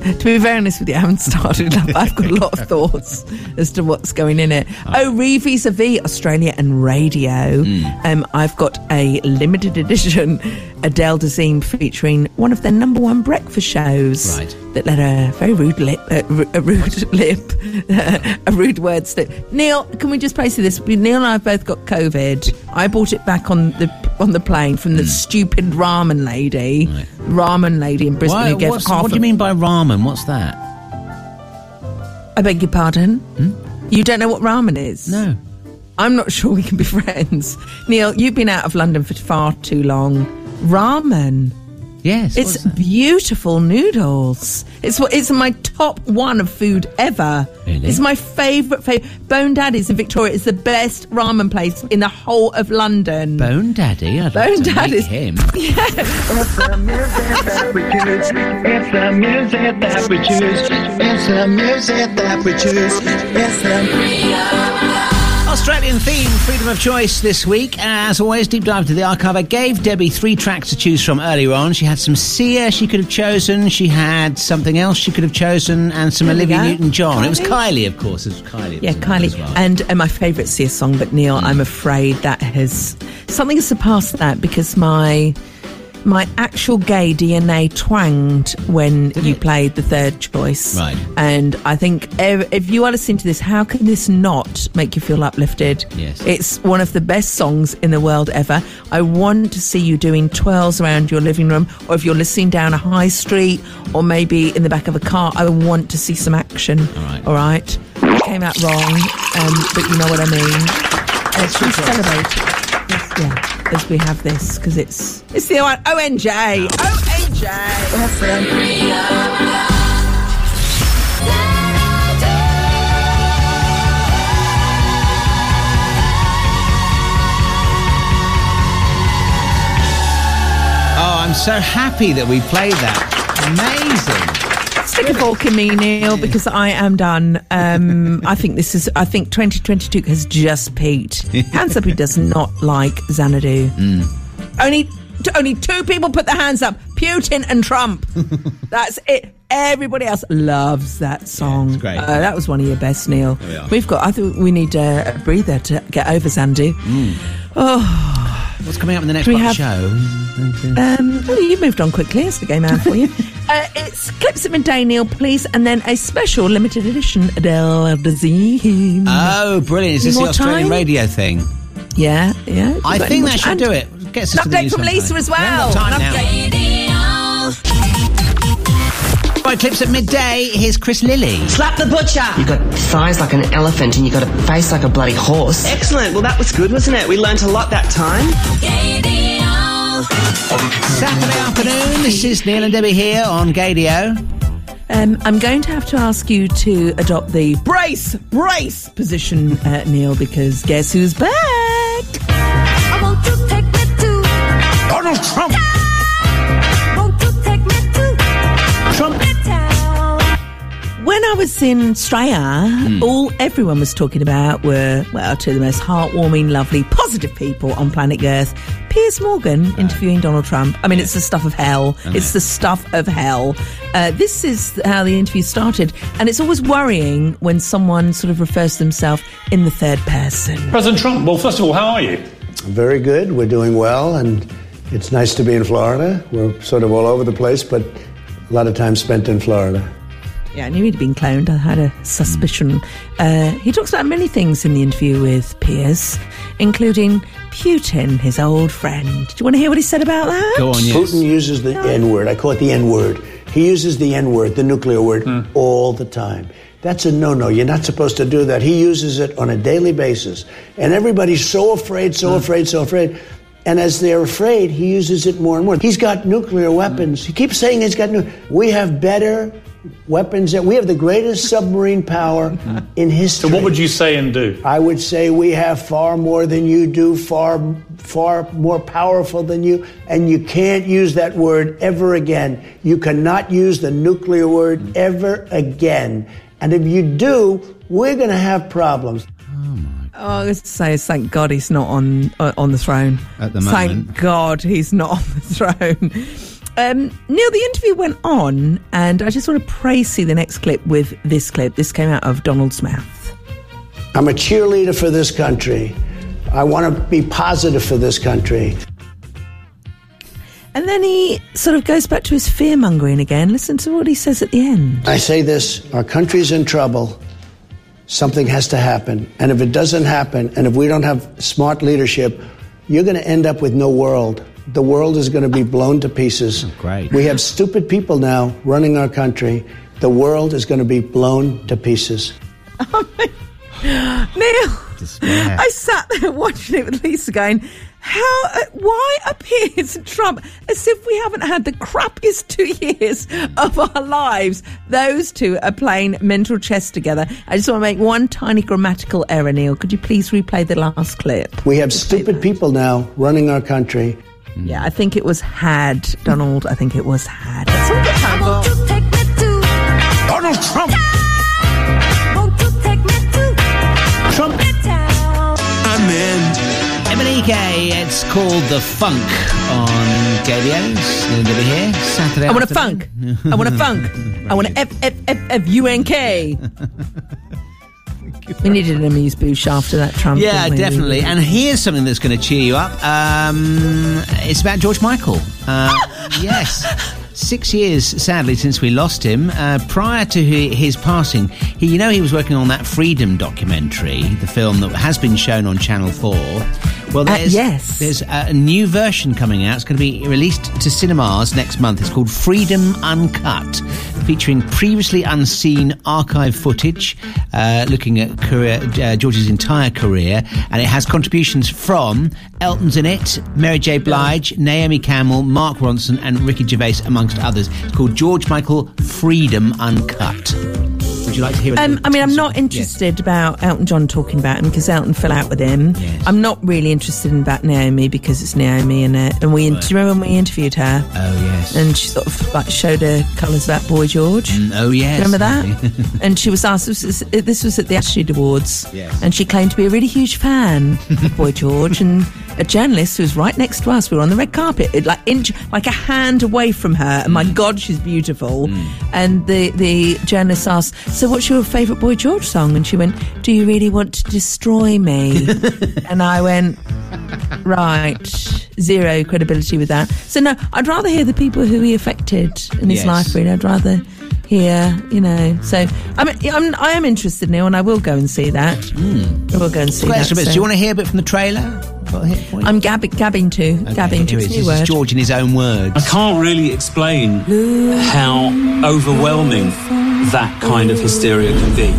To be very honest with you, I haven't started. I've I've got a lot of thoughts as to what's going in it. Oh, re vis a vis Australia and radio. Um, I've got a limited edition Adele Dazeem featuring one of their number one breakfast shows. Right. That let a very rude lip, uh, a rude lip, a rude word slip. Neil, can we just place this? Neil and I have both got COVID. I bought it back on the on the plane from the stupid ramen lady, ramen lady in Brisbane Why- who gave half. what do you mean by ramen? What's that? I beg your pardon? You don't know what ramen is? No. I'm not sure we can be friends. Neil, you've been out of London for far too long. Ramen. Yes. It's beautiful noodles. It's what it's my top one of food ever. Really? It's my favourite favorite. Bone Daddies in Victoria is the best ramen place in the whole of London. Bone Daddy? I'd Bone like to Daddy's- meet him. It's the music that we choose. It's the music that we choose. It's the music that we choose. It's the Australian theme, freedom of choice this week. As always, deep dive to the archive. I gave Debbie three tracks to choose from earlier on. She had some Sia she could have chosen. She had something else she could have chosen, and some There Olivia. Newton-John. It was Kylie. Kylie, of course. It was Kylie. Yeah, was in as Kylie. well. And uh, my favourite Sia song, but Neil, I'm afraid that has something has surpassed that because my my actual gay DNA twanged when you played the third choice. Right. And I think if, if you are listening to this, how can this not make you feel uplifted? Yes. It's one of the best songs in the world ever. I want to see you doing twirls around your living room, or if you're listening down a high street, or maybe in the back of a car. I want to see some action. All right. All right. It came out wrong, um, but you know what I mean. Let's just celebrate. Yes, yeah, as we have this because it's it's the ONJ. ONJ. Oh, I'm so happy that we played that. Amazing. Stick a fork in me, Neil, because I am done. Um, I think this is. I think 2022 has just peaked. Hands up who does not like Xanadu. Only, t- only two people put their hands up: Putin and Trump. That's it. Everybody else loves that song. great. Uh, that was one of your best, Neil. We We've got. I think we need uh, a breather to get over Xanadu. Oh. What's coming up in the next we of have- show? Um, well, you moved on quickly. It's the game out for you. uh, it's clips at midday, Neil, please, and then a special limited edition Adele Dazeem. Oh, brilliant. Is this the Australian time? radio thing? yeah, yeah. I think that should time? do it. Get us An update from sometime. Lisa as well. Got time An now. update. Right, clips at midday. Here's Chris Lilley. Slap the butcher! You've got thighs like an elephant and you've got a face like a bloody horse. Excellent. Well, that was good, wasn't it? We learnt a lot that time. Saturday afternoon. This is Neil and Debbie here on Gaydio. Um, I'm going to have to ask you to adopt the brace, brace position, uh, Neil, because guess who's back? Was in Australia, Hmm. all everyone was talking about were, well, two of the most heartwarming, lovely, positive people on planet Earth. Piers Morgan interviewing Donald Trump. I mean, it's the stuff of hell. I know. It's the stuff of hell. Uh, this is how the interview started. And it's always worrying when someone sort of refers to themselves in the third person. President Trump, well, first of all, how are you? Very good. We're doing well, and it's nice to be in Florida. We're sort of all over the place, but a lot of time spent in Florida. Yeah, I knew he'd been cloned. I had a suspicion. Hmm. Uh, he talks about many things in the interview with Piers, including Putin, his old friend. Do you want to hear what he said about that? Go on, yes. Putin uses the N word. I call it the N word. He uses the N word, the nuclear word, hmm. all the time. That's a no no. You're not supposed to do that. He uses it on a daily basis. And everybody's so afraid, so hmm. afraid, so afraid. And as they're afraid, he uses it more and more. He's got nuclear weapons. He keeps saying he's got new. We have better weapons that we have the greatest submarine power in history. So what would you say and do? I would say we have far more than you do, far, far more powerful than you, and you can't use that word ever again. You cannot use the nuclear word ever again. And if you do, we're going to have problems. Oh, my! I was to say, thank God he's not on uh, on the throne. At the moment, Thank. God he's not on the throne. Um, Neil, the interview went on, and I just want to praise you the next clip with this clip. This came out of Donald's mouth. I'm a cheerleader for this country. I want to be positive for this country. And then he sort of goes back to his fear mongering again. Listen to what he says at the end. I say this our country's in trouble. Something has to happen. And if it doesn't happen, and if we don't have smart leadership, you're going to end up with no world. The world is going to be blown to pieces. great. We have stupid people now running our country. The world is going to be blown to pieces. Neil, I sat there watching it with Lisa going, how, uh, why appears Trump as if we haven't had the crappiest two years of our lives? Those two are playing mental chess together. I just want to make one tiny grammatical error, Neil. Could you please replay the last clip? We have stupid people now running our country. Yeah, mm. I think it was had, Donald. I think it was had. That's all we've got time for. Donald Trump! Trump. I'm in. Emanike, it's called The Funk on KBO's. Going to be here Saturday I want a funk. I want a funk. I want a F F F F U N K. We needed an amuse bouche after that Trump. Yeah, definitely. And here's something that's going to cheer you up. Um, it's about George Michael. Uh, yes. Six years, sadly, since we lost him. Uh, prior to his passing, he, you know, he was working on that Freedom documentary, the film that has been shown on Channel Four. Well, Uh, there's, yes. there's a new version coming out. It's going to be released to cinemas next month. It's called Freedom Uncut, featuring previously unseen archive footage, uh, looking at career, uh, George's entire career, and it has contributions from Elton's in it, Mary J. Blige, Naomi Campbell, Mark Ronson, and Ricky Gervais, amongst others. It's called George Michael Freedom Uncut. Would you like to hear? Um, I mean, I'm not interested about Elton John talking about him because Elton fell out with him. I'm not really interested in about Naomi because it's Naomi and uh, and we. Do you remember when we interviewed her? Oh yes. And she sort of like showed her colours about Boy George. oh yes. Remember that? and she was asked. This was, this was at the Attitude Awards. Yes. And she claimed to be a really huge fan of Boy George and. A journalist who was right next to us. We were on the red carpet, it, like inch, like a hand away from her. And my God, she's beautiful. And the the journalist asked, "So, what's your favourite Boy George song?" And she went, "Do you really want to destroy me?" and I went, "Right, zero credibility with that." So no, I'd rather hear the people who he affected in his Yes. life. Really, I'd rather hear, you know. So I mean, I'm I am interested, Neil, and I will go and see that. Hmm. I will go and see Got that. extra so- Do you want to hear a bit from the trailer? Got it for you? I'm gabbing, gabbing too. gabbing Here to it is. word. is George in his own words. I can't really explain how overwhelming that kind of hysteria can be.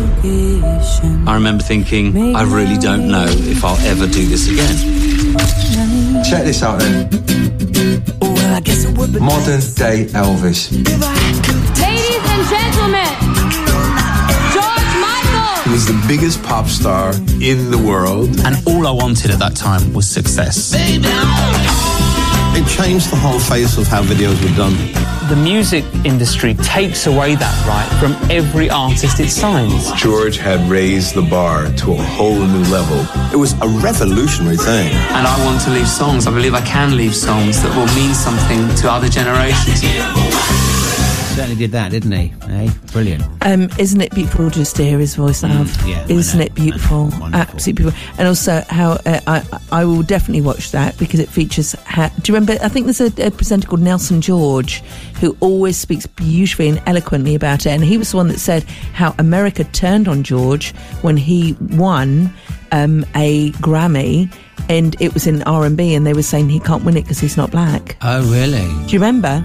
I remember thinking, I really don't know if I'll ever do this again. Check this out then. Modern day Elvis. Ladies and gentlemen, George Michael. He was the biggest pop star in the world. And all I wanted at that time was success. It changed the whole face of how videos were done. The music industry takes away that right from every artist it signs. George had raised the bar to a whole new level. It was a revolutionary thing. And I want to leave songs, I believe I can leave songs that will mean something to other generations. Certainly did that, didn't he? Hey, brilliant. Um, isn't it beautiful just to hear his voice, love? Mm, yeah, isn't it beautiful? Absolutely beautiful. And also, how uh, I I will definitely watch that because it features. Ha- do you remember? I think there's a, a presenter called Nelson George who always speaks beautifully and eloquently about it, and he was the one that said how America turned on George when he won um, a Grammy. And it was in R and B, and they were saying he can't win it because he's not black. Oh, really? Do you remember?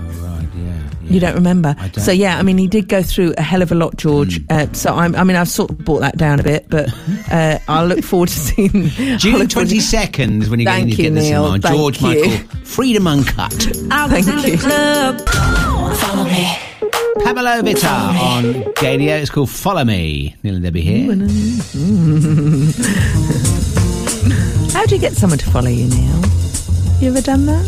You don't remember? don't. So yeah, I mean, he did go through a hell of a lot, George. Uh, so I'm, I mean, I've sort of brought that down a bit, but uh, I'll look forward to seeing June look forward to- twenty second is when you're going Thank to you, get the Neil. cinema. George you. Michael, Freedom Uncut. I was Thank you. club. Follow me. Pamela Vitar on Radio. It's called Follow Me. Neil and Debbie here. How do you get someone to follow you, Neil? You ever done that?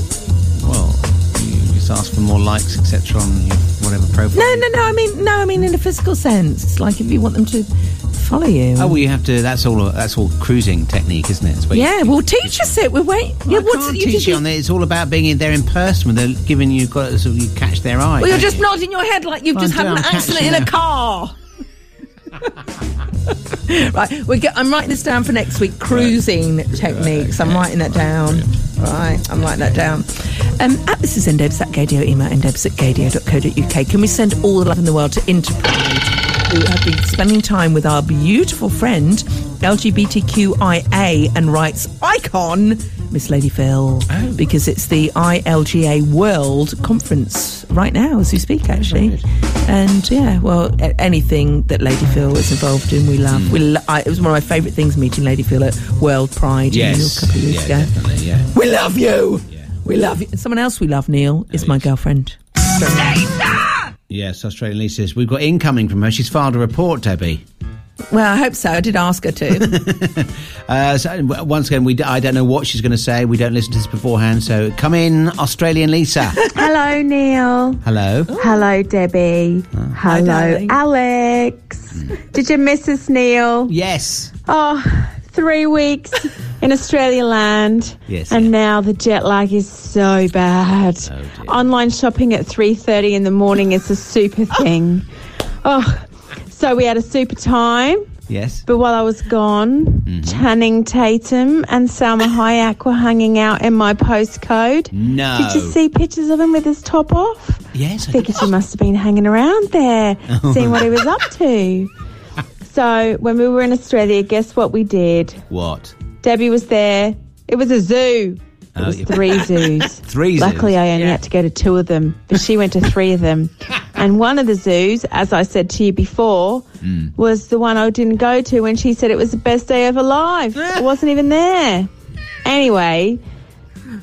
Well, just ask for more likes, etc. on your whatever profile. No, no, no. I mean, no. I mean in a physical sense. Like if you want them to follow you. Oh well, you have to. That's all. That's all cruising technique, isn't it? Yeah. you- Well, teach us it. We're wait. yeah. I What's can't you teach you on there. It's all about being in there in person. When they're giving you, got so you catch their eye. Well, you're just you? nodding your head like you've Well, just I had an I'm accident in a car. right, we get, I'm writing this down for next week. Cruising techniques. I'm writing that down. Right, I'm writing that down. Um, at this is ndebs at gaydio. Email ndebs at gaydio.co.uk. Can we send all the love in the world to Interpride, who have been spending time with our beautiful friend LGBTQIA and rights icon Miss Lady Phyll, oh. because it's the ILGA World Conference right now as we speak, actually. And yeah, well, anything that Lady Phyll is involved in, we mm. love. We lo- I, it was one of my favourite things meeting Lady Phyll at World Pride in New York Yes. a couple of years Yeah, ago. Yeah. We love you. Yeah. We love you. Someone else we love, Neil, oh, is my girlfriend. Yes, Australian Lisa we've got incoming from her. She's filed a report, Debbie. Well, I hope so. I did ask her to. Uh, so once again, we d- I don't know what she's going to say. We don't listen to this beforehand. So come in, Australian Lisa. Hello, Neil. Hello. Hello, Debbie. Hello, darling. Alex. Did you miss us, Neil? Yes. Oh, three weeks in Australia land. Yes, And now the jet lag is so bad. Online shopping at 3.30 in the morning is a super thing. Oh, so we had a super time. Yes. But while I was gone, mm-hmm. Channing Tatum and Salma Hayek were hanging out in my postcode. No. Did you see pictures of him with his top off? Yes. I Figured he must have been hanging around there, oh seeing what he was up to. So when we were in Australia, guess what we did? What? Debbie was there. It was a zoo. It Oh, was yeah. three zoos. Three zoos. Luckily, I only had to go to two of them, but she went to three of them. And one of the zoos, as I said to you before, Mm. was the one I didn't go to when she said it was the best day of her life. I wasn't even there. Anyway,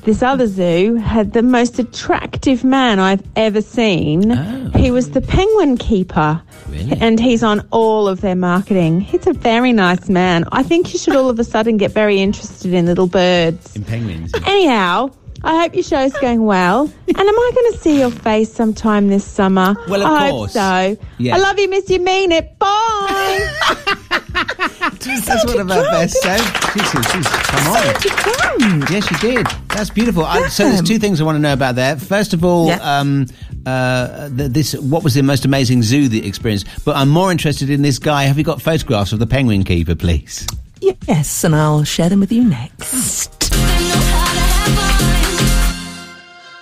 this other zoo had the most attractive man I've ever seen. He was the penguin keeper. And he's on all of their marketing. He's a very nice man. I think you should all of a sudden get very interested in little birds. In penguins. Anyhow, I hope your show's going well. And am I going to see your face sometime this summer? Well, of I course. hope so. Yes. I love you, miss you, mean it. Bye. That's one of her best songs. She's, she's, come on. Yes, she did. That's beautiful. I, so there's two things I want to know about there. First of all, um, uh, th- this what was the most amazing zoo that you experienced? But I'm more interested in this guy. Have you got photographs of the penguin keeper, please? yes, and I'll share them with you next.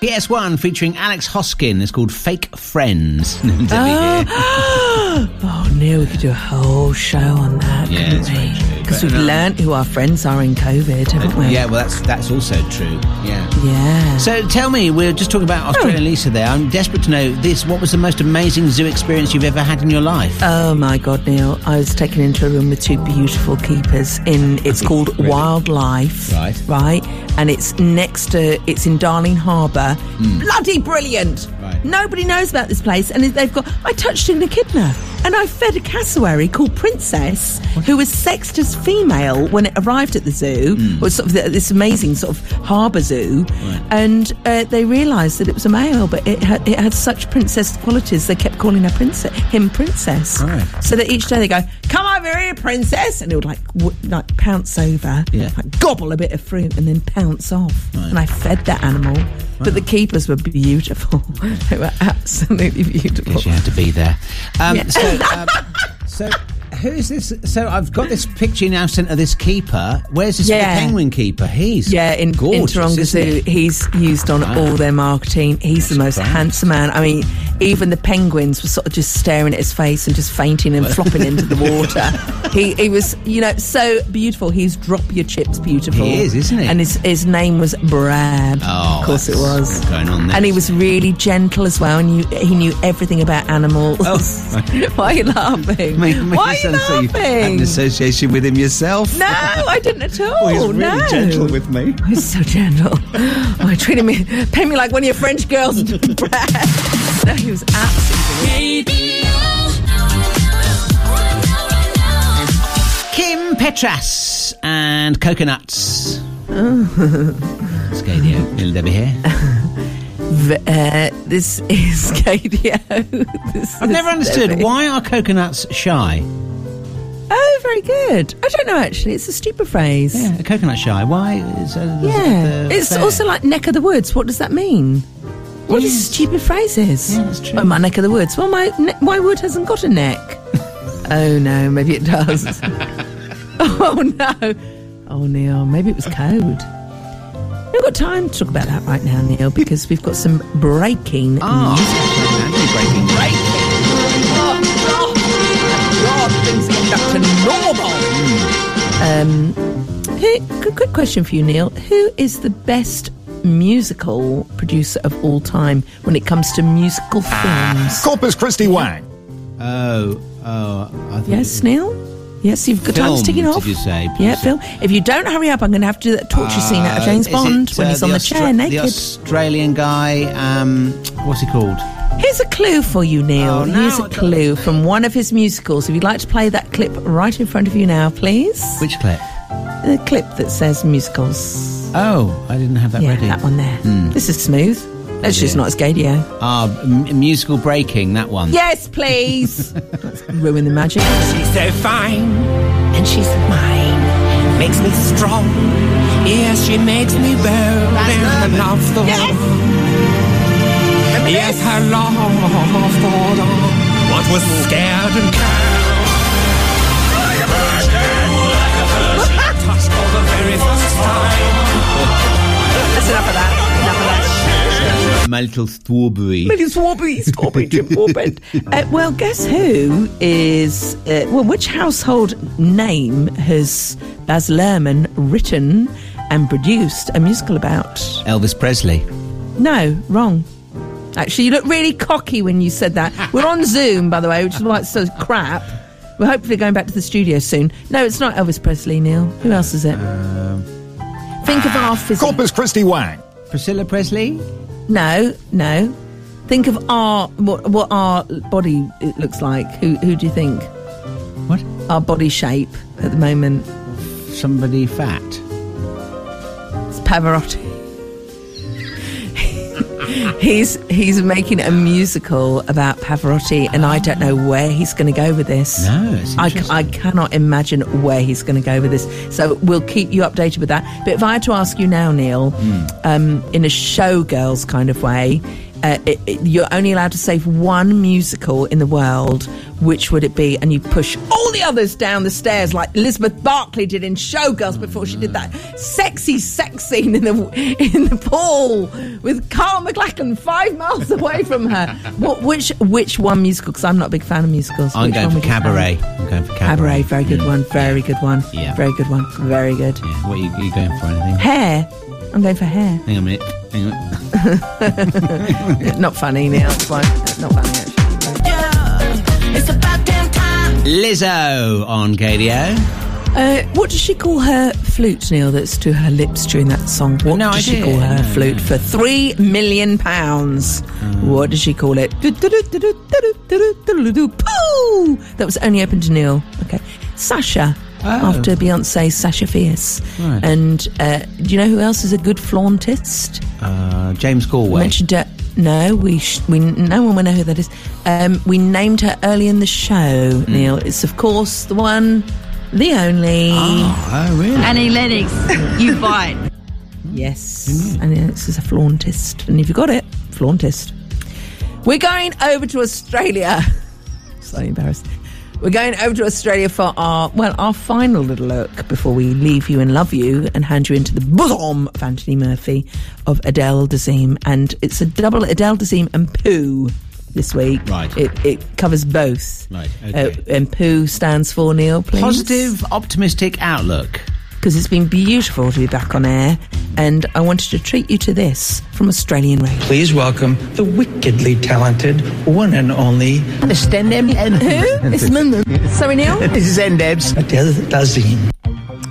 PS1 featuring Alex Hosking. is called Fake Friends. Here. oh, Neil, we could do a whole show on that, Yeah, couldn't it's very we? true, Because we've um, learnt who our friends are in COVID, haven't we? Yeah, well, that's that's also true. Yeah. Yeah. So tell me, we're just talking about Australian Lisa there. I'm desperate to know this. What was the most amazing zoo experience you've ever had in your life? Oh my God, Neil! I was taken into a room with two beautiful keepers. In it's called Wildlife, Right. Right, and it's next to it's in Darling Harbour. Hmm. Bloody brilliant! Right. Nobody knows about this place, and they've got. I touched an echidna, and I fed a cassowary called Princess, who was sexed as female when it arrived at the zoo. It was sort of this amazing sort of harbour zoo, and uh, they realised that it was a male, but it had it had such princess qualities. They kept calling her princess, him princess. Right. So that each day they go, "Come over here, princess," and it would like w- like pounce over, Yeah. like gobble a bit of fruit, and then pounce off. And I fed that animal. But the keepers were beautiful. they were absolutely beautiful. Guess you had to be there. Um, Yeah. So, um, so who's this? So I've got this picture now sent of this keeper. Where's this Yeah. penguin keeper? He's Yeah, in, in Taronga Zoo, he? he's used on Wow. all their marketing. He's the most handsome man. I mean, even the penguins were sort of just staring at his face and just fainting and flopping into the water. He, he was, you know, so beautiful. He's drop your chips beautiful. He is, isn't he? And his, his name was Brad. Oh, of course it was. going on there. And he was really gentle as well, and you, he knew everything about animals. Oh, Why are you laughing? Make- make Why are you so you had laughing? an association with him yourself. No, I didn't at all. Oh, he's really no. gentle with me. Oh, he's so gentle. Oh, he treated me, paid me like one of your French girls, Brad. No, he was absolutely Kim Petras and Coconuts. Scadio, little Debbie here. V- uh, this is Gaydio. This I've is never understood Debbie. why are coconuts shy? Oh, very good. I don't know actually. It's a stupid phrase. Yeah, a coconut shy. Why? Is, uh, Yeah. the It's fair? also like neck of the woods. What does that mean? What is stupid phrases? Yeah, that's true. Oh, my neck of the woods. Well, my ne- my wood hasn't got a neck. oh no, maybe it does. oh no. Oh Neil, maybe it was code. We've got time to talk about that right now, Neil, because we've got some breaking Ah, news. breaking. Breaking. Oh, God, things get back to normal. Um, who, good, good question for you, Neil. Who is the best musical producer of all time when it comes to musical films? Corpus Christi Wang. Oh, oh. I thought Yes, Neil? Yes, you've got time Film, ticking off. did you say? Yeah, Phil. If you don't hurry up, I'm going to have to do that torture scene out of Uh, James Bond it, when uh, he's on the Austra- chair naked. The Australian guy, um, what's he called? Here's a clue for you, Neil. Oh, no, Here's a clue from one of his musicals. If you'd like to play that clip right in front of you now, please. Which clip? The clip that says musicals. Oh, I didn't have that yeah, ready. that one there. Hmm. This is smooth. That's just not as Gaydio. Ah, m- musical breaking, that one. Yes, please. Let's ruin the magic. She's so fine, and she's mine. Makes me strong. Yes, she makes me bold and love the Yes, her love for the what was scared and cowed. Like a virgin, like a virgin, touched for the very first time. That's enough of that. Enough of that. My little strawberry. Maybe strawberry, strawberry, Jim. Uh, well, guess who is, uh, well, which household name has Baz Luhrmann written and produced a musical about? Elvis Presley. No, wrong. Actually, you look really cocky when you said that. We're on Zoom, by the way, which is why it's so crap. We're hopefully going back to the studio soon. No, it's not Elvis Presley, Neil. Who else is it? Think of our physique. Corpus Christi Wang. Priscilla Presley? No, no. Think of our what what our body it looks like. Who who do you think? What? Our body shape at the moment. Somebody fat. It's Pavarotti. He's he's making a musical about Pavarotti, and I don't know where he's going to go with this. No, it's I. I cannot imagine where he's going to go with this. So we'll keep you updated with that. But if I had to ask you now, Neil, Hmm. um, in a showgirls kind of way, uh, it, it- you're only allowed to save one musical in the world. Which would it be? And you push all the others down the stairs like Elizabeth Berkley did in Showgirls before she did that sexy sex scene in the in the pool with Carl MacLachlan five miles away from her. What, which which one musical? Because I'm not a big fan of musicals. I'm Which going for Cabaret. I'm going for Cabaret, Cabaret. very good one, very good one. Yeah. Very good one, very good. Yeah, what are you, are you going for? Anything? Hair. I'm going for hair. Hang on a minute. Hang on. Not funny, Neil. It's fine. Not funny, actually. It's about damn time. Lizzo on KDO. Uh, what does she call her flute, Neil, that's to her lips during that song? What No does she call her No, flute no. for three million pounds? What does she call it? Pooh! That was only open to Neil. Okay. Sasha. Oh. After Beyonce, Sasha Fierce. Right. And uh, do you know who else is a good flauntist? Uh, James Galway. Mentioned her. No, we sh- we no one will know who that is. Um, we named her early in the show. Hmm. Neil, it's of course the one, the only. Oh, really? Annie Lennox, you bite. Yes, and this is a flauntist. And if you got it, flauntist. We're going over to Australia. Slightly embarrassed. We're going over to Australia for our well, our final little look before we leave you and love you and hand you into the bosom of Anthony Murphy of Adele Dazeem, and it's a double Adele Dazeem and Pooh this week. Right. It it covers both. Right, okay. Uh, and Pooh stands for Neil, please. Positive, optimistic outlook. Because it's been beautiful to be back on air, and I wanted to treat you to this from Australian radio. Please welcome the wickedly talented one and only Who? It's Sorry, Neil. This is Ndebs Adele Dazeem.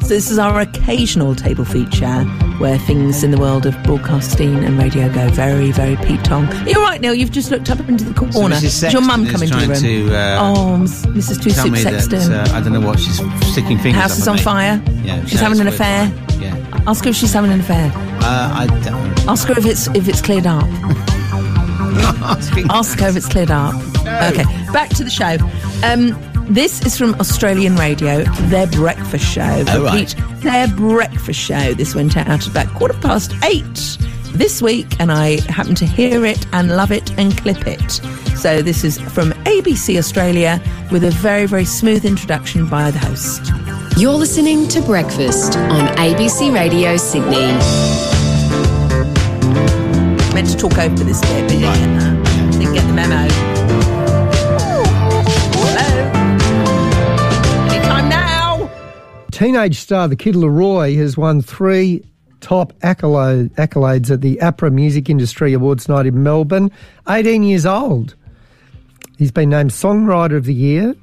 So this is our occasional table feature, where things in the world of broadcasting and radio go very, very Pete Tong. You're right, Neil. You've just looked up into the corner. Mrs. Did your mum coming into the room? to, uh, oh, Mrs. Two Soup Sexton. that uh, I don't know what she's sticking fingers. House up is on me. fire. Yeah, She's no, having an affair. fine. Yeah. Ask her if she's having an affair. Uh, I don't. Ask her if it's if it's cleared up. Ask her if it's cleared up. Okay, back to the show. Um, this is from Australian radio, their breakfast show. Oh, right. Their breakfast show. This went out at about quarter past eight this week, and I happened to hear it and love it and clip it. So this is from ABC Australia with a very, very smooth introduction by the host. You're listening to Breakfast on ABC Radio Sydney. Meant to talk over this bit, but you didn't get that. Didn't get the memo. Teenage star the Kid LAROI has won three top accolade, accolades at the APRA Music Industry Awards night in Melbourne. 18 years old. He's been named Songwriter of the Year,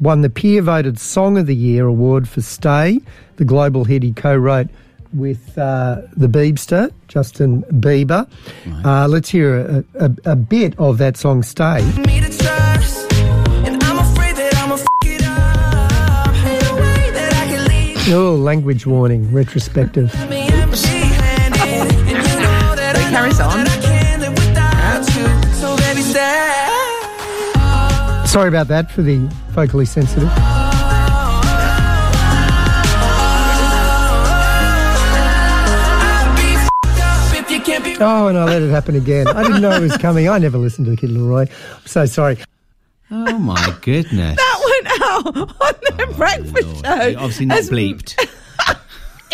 won the peer voted Song of the Year award for Stay, the global hit he co wrote with uh, the Beebster, Justin Bieber. Uh, let's hear a, a, a bit of that song Stay. Oh, language warning, retrospective. But it carries on. Sorry about that for the vocally sensitive. Oh, and I let it happen again. I didn't know it was coming. I never listened to Kid LAROI. I'm so sorry. Oh my goodness. That went out on their oh, breakfast show. Obviously not As- bleeped.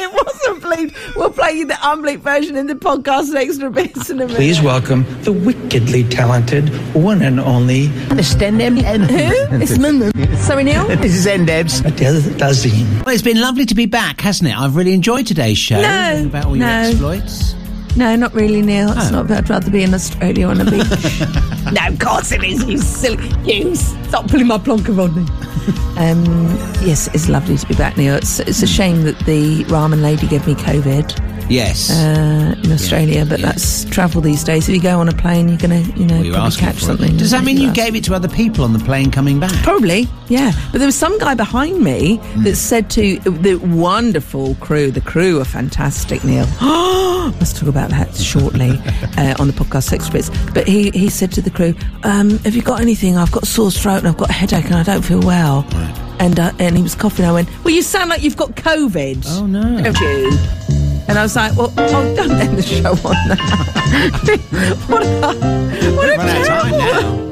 It wasn't bleeped. We'll play you the unbleeped version in the podcast extra bits in a minute. Please welcome the wickedly talented one and only. Understand them? Who? It's Mum. Sorry, Neil? This is ndebs. Adele Dazeem. Well, it's been lovely to be back, hasn't it? I've really enjoyed today's show. No, About all your no. exploits. No, not really, Neil. It's Oh. not. I'd rather be in Australia on a beach. no, of course it is. You silly. You stop pulling my plonker on me. Um, yes, it's lovely to be back, Neil. It's, it's a shame that the ramen lady gave me COVID Yes. uh, in Australia, but that's travel these days. If you go on a plane, you're going to, you know, Well, probably catch something. Does that mean you ridiculous. gave it to other people on the plane coming back? Probably, yeah. But there was some guy behind me that said to the wonderful crew, the crew are fantastic, Neil. Let's talk about that shortly uh, on the podcast Extra Bits. But he, he said to the crew, um, Have you got anything? I've got sore throat and I've got a headache and I don't feel well. And, uh, and he was coughing. I went, Well, you sound like you've got COVID. Oh, no. Don't you? And I was like, Well, oh, don't end the show on that. what a, what a Run out of time terrible-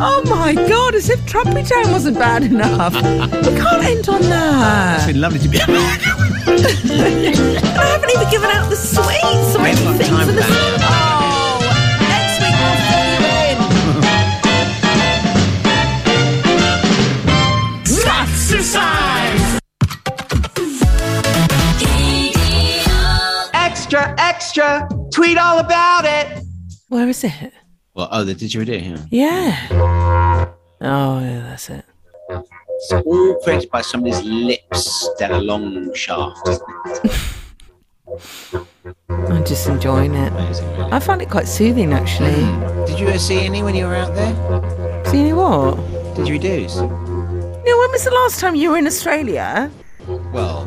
Oh my god, as if Trumpy Town wasn't bad enough. we can't end on It's that. been lovely to be. I haven't even given out the sweets or anything for the. Oh, next week we'll fill you in. Exercise! Extra, extra! Tweet all about it! Where is it? Well, oh, the didgeridoo. Yeah. Yeah. Oh, yeah, that's it. It's all created by somebody's lips down a long shaft. I'm just enjoying it. I find it quite soothing, actually. Hmm. Did you ever see any when you were out there? See any what? Didgeridoos? Neil, when was the last time you were in Australia? Well,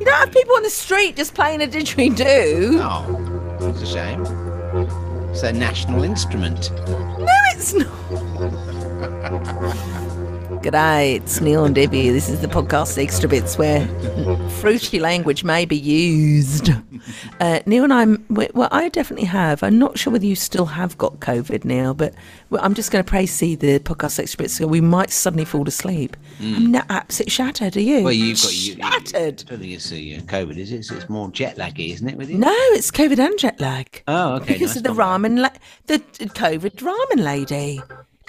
You don't have people on the street just playing a didgeridoo. oh, it's a shame. It's their national instrument. No, G'day, it's Neil and Debbie. This is the podcast Extra Bits where fruity language may be used. Uh, Neil and I, well, I definitely have. I'm not sure whether you still have got COVID, Neil, but well, I'm just going to pray see the podcast Extra Bits so we might suddenly fall asleep. I'm not absolutely shattered, are you? Well, you've got you. Shattered. I don't think it's uh, COVID, is it? It's, it's more jet laggy, isn't it? With you? No, it's COVID and jet lag. Oh, okay. because of the ramen, la- the COVID ramen lady.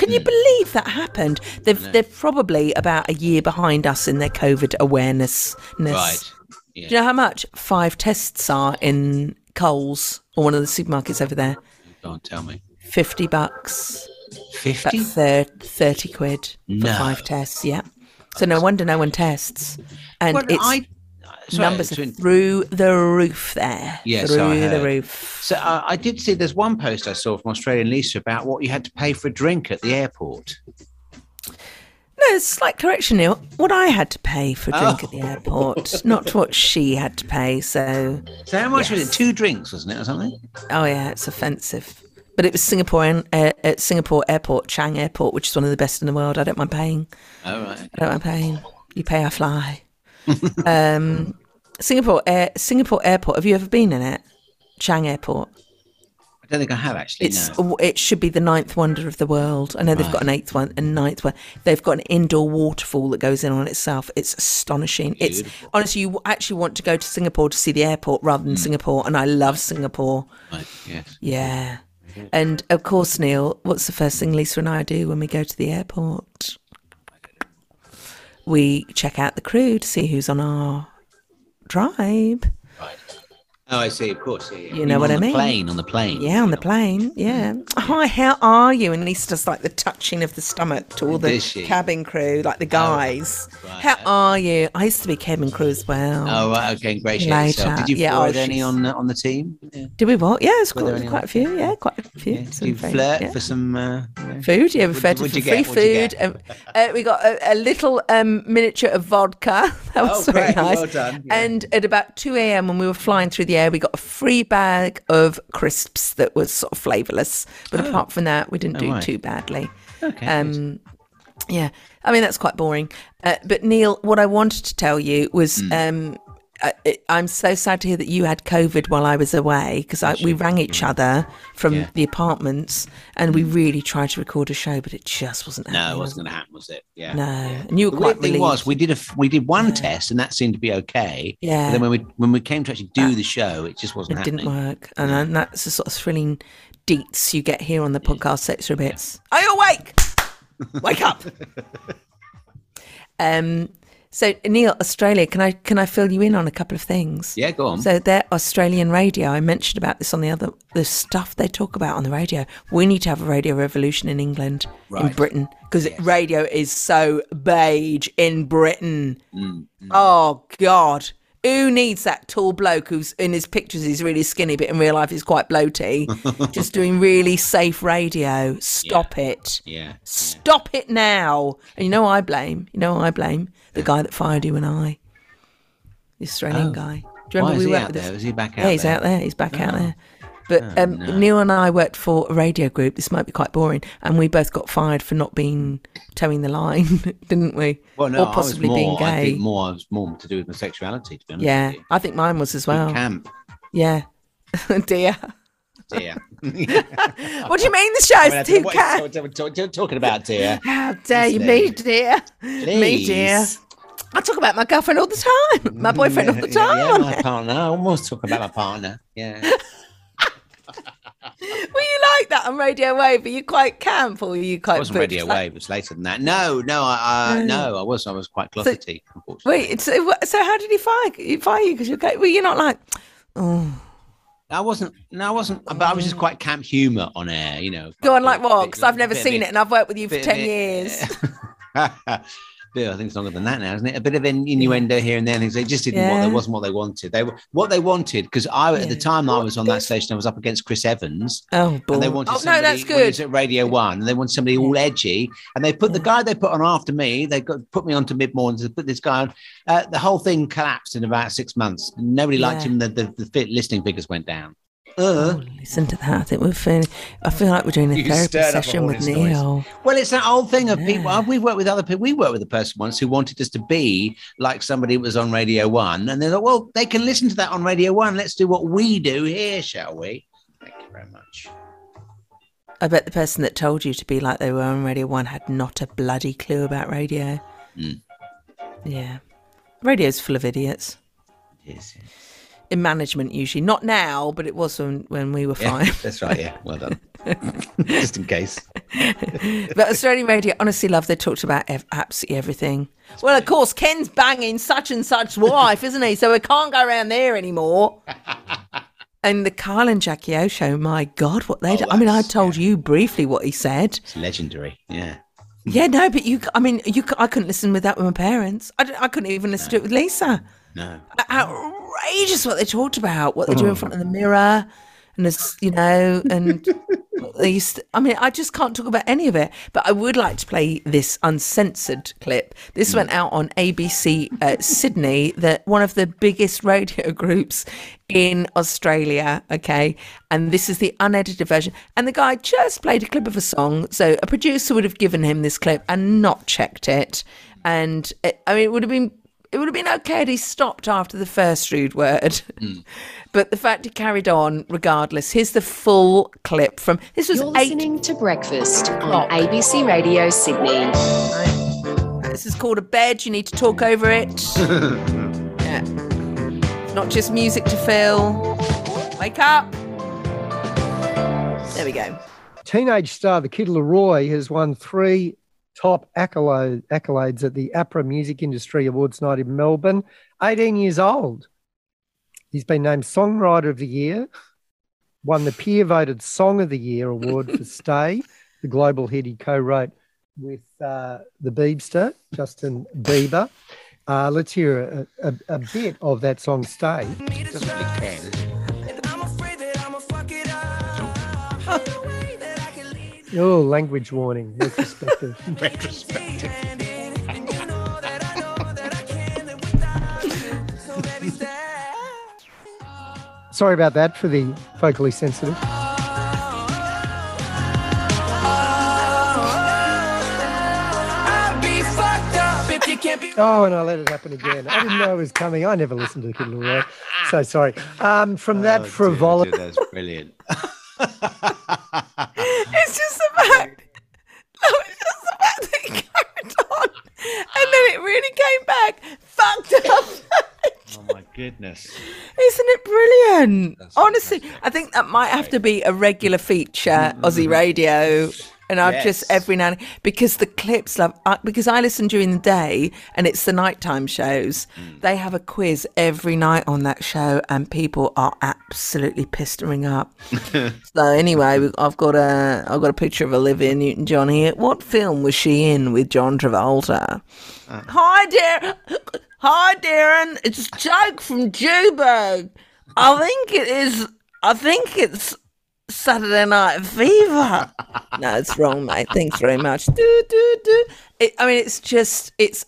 Can you hmm. believe that happened? They've they're probably about a year behind us in their COVID awareness. Right. Do you know how much five tests are in Coles or one of the supermarkets over there? Don't tell me. Fifty bucks. 50? Thirty quid for five tests. Yeah. So no wonder no one tests. And Well, it's I, sorry, Numbers are twin- through the roof there. Yes, through I the roof. So uh, I did see there's one post I saw from Australian Lisa about what you had to pay for a drink at the airport. No, slight correction, Neil. What I had to pay for a drink Oh. at the airport, not what she had to pay. So, So how much was it? Two drinks, wasn't it, or something? oh yeah, it's offensive. But it was Singapore and uh, at Singapore Airport, Changi Airport, which is one of the best in the world. I don't mind paying. Oh right. I don't mind paying. You pay, I fly. um, Singapore Air, Singapore Airport. Have you ever been in it? Changi Airport. I don't think I have actually. It's no. it should be the ninth wonder of the world. I know they've got an eighth one and ninth one. They've got an indoor waterfall that goes in on itself. It's astonishing. It's honestly you actually want to go to Singapore to see the airport rather than Singapore, and I love Singapore. Right, yes. Yeah. And of course, Neil, what's the first thing Lisa and I do when we go to the airport? We check out the crew to see who's on our drive. Oh, I see. Of course. Yeah, yeah. You know mean what on I the mean? Plane on the plane. Yeah, on the plane. Yeah. Hi, how are you? And Lisa does like the touching of the stomach to all the cabin crew, like the guys. How are you? I used to be cabin crew as well. Oh, right. Okay. great. Later. Did you Yeah, flirt oh, with any on on the team? Yeah. Did we what? Yeah, it's quite, quite a few. Yeah, quite a few. Did you flirt yeah. for some uh, you know? Food, yeah, we for free get? Food. Um, uh, we got a, a little um, miniature of vodka. That was Oh, very great. nice. Well done. Yeah. And at about 2 a.m., when we were flying through the air, we got a free bag of crisps that was sort of flavourless. But Oh. apart from that, we didn't Oh, do right. too badly. Okay, Um, yeah, I mean, that's quite boring. Uh, but Neil, what I wanted to tell you was. Um, I, I'm so sad to hear that you had COVID while I was away because we rang each other from Yeah. the apartments and we really tried to record a show, but it just wasn't No, happening. it wasn't going to happen, was it? Yeah. No, and you were the quite thing was we did a we did one test and that seemed to be okay. Yeah. But then when we when we came to actually do the show, it just wasn't it happening. didn't work, and then that's the sort of thrilling deets you get here on the podcast extra bits. Are you awake? Wake up! um. So Neil, Australia, can I can I fill you in on a couple of things? Yeah, go on. So their Australian radio, I mentioned about this on the other the stuff they talk about on the radio. We need to have a radio revolution in England, in Britain, because radio is so beige in Britain. Mm, Oh God. Who needs that tall bloke who's in his pictures he's really skinny, but in real life he's quite bloaty, just doing really safe radio? Stop it. Yeah. Stop it now. And you know who I blame? You know who I blame? The guy that fired you and I. The Australian Oh. guy. Do you Why remember is we he out there? Is he back out? Yeah, he's there? out there. He's back out Oh. there. But Oh, um, no. Neil and I worked for a radio group. This might be quite boring, and we both got fired for not being towing the line, didn't we? Well, no, or possibly I was being more, I gay. think more, I was more to do with my sexuality, to be honest. Yeah. I think mine was as well. camp. Yeah. Dear. Dear. What do you mean the show's I mean, too what- Talking about dear. How dare you, me, dear? Me, Please. dear. I talk about my girlfriend all the time, my boyfriend all the Yeah, time. yeah, my partner. I almost talk about my partner. Yeah. Were you like that on Radio Wave? Are you quite camp or were you quite I wasn't butch Radio like- Wave. It was later than that. No, no, I, uh, no, I was. I was quite closeted. Wait, so, so how did he fire, he fire you? Because you're? Well, you're not like, oh. I wasn't. No, I wasn't. But I was just quite camp humour on air. You know. Go on, like what? Because I've never seen it- and I've worked with you for 10 it- years. Bill, I think it's longer than that now, isn't it? A bit of in- innuendo here and there. Things they just didn't. Yeah. they wasn't what they wanted. They were what they wanted because I at the time I was on that station, I was up against Chris Evans. Oh, and they wanted Oh, no, that's he was good. at Radio One, and they wanted somebody all edgy. And they put the guy they put on after me. They got put me onto mid mornings. They put this guy on. Uh, the whole thing collapsed in about six months. Nobody liked Yeah. him. The, the the fit listening figures went down. Uh. Listen to that. I think we're feeling, I feel like we're doing a therapy stirred a session with hornet's noise. Neil. Well, it's that old thing of people. uh, We worked with other people. We worked with a person once who wanted us to be like somebody who was on Radio One, and they're like, "Well, they can listen to that on Radio One. Let's do what we do here, shall we?" Thank you very much. I bet the person that told you to be like they were on Radio 1 had not a bloody clue about radio. Mm. Yeah. Radio's full of idiots. Yes. In management, usually. Not now, but it was when, when we were Yeah, fine. that's right. Yeah, well done. Just in case. but Australian radio, honestly, love, they talked about ev- absolutely everything. Well, of course, Ken's banging such and such wife, isn't he? So we can't go around there anymore. and the Kyle and Jackie O show, my God, what they Oh, do. I mean, I told you briefly what he said. It's legendary. Yeah. Yeah, no, but you, I mean, you, I couldn't listen with that with my parents. I couldn't even listen to it with Lisa. No. outrageous what they talked about, what they do in front of the mirror, and it's you know, and they used. To, I mean, I just can't talk about any of it. But I would like to play this uncensored clip. This went out on ABC uh, Sydney, that one of the biggest radio groups in Australia. Okay, and this is the unedited version. And the guy just played a clip of a song, so a producer would have given him this clip and not checked it. And it, I mean, it would have been it would have been okay had he stopped after the first rude word. Hmm. But the fact he carried on regardless. Here's the full clip from this was You're eight. listening to Breakfast on ABC Radio Sydney. This is called a bed. You need to talk over it. yeah. Not just music to fill. Wake up. There we go. Teenage star, the Kid LAROI, has won three top accolade, accolades at the APRA Music Industry Awards night in Melbourne. 18 years old. He's been named Songwriter of the Year, won the peer voted Song of the Year award for Stay, the global hit he co wrote with uh, the Beebster, Justin Bieber. Uh, let's hear a, a, a bit of that song Stay. Oh, language warning, retrospective. Retrospective. Sorry about that for the vocally sensitive. Oh, and I let it happen again. I didn't know it was coming. I never listened to the Kid LAROI. So sorry. Um, from that Oh, frivolity. That's brilliant. It's just the fact. No, it's just the fact that he carried on. And then it really came back. Fucked up. Oh my goodness. Isn't it brilliant? Honestly, I think that might have to be a regular feature, Aussie mm-hmm. Radio. And I've just Mm-hmm. Every now and because the clips love I, because I listen during the day and it's the nighttime shows. Mm. They have a quiz every night on that show, and people are absolutely pistering up. so anyway, I've got a I've got a picture of Olivia Newton John here. What film was she in with John Travolta? Hi, Darren. Hi, Darren. It's a joke from Jubo. I think it is. I think it's Saturday Night Fever. no, it's wrong, mate. Thanks very much. Do, do, do. It, I mean, it's just it's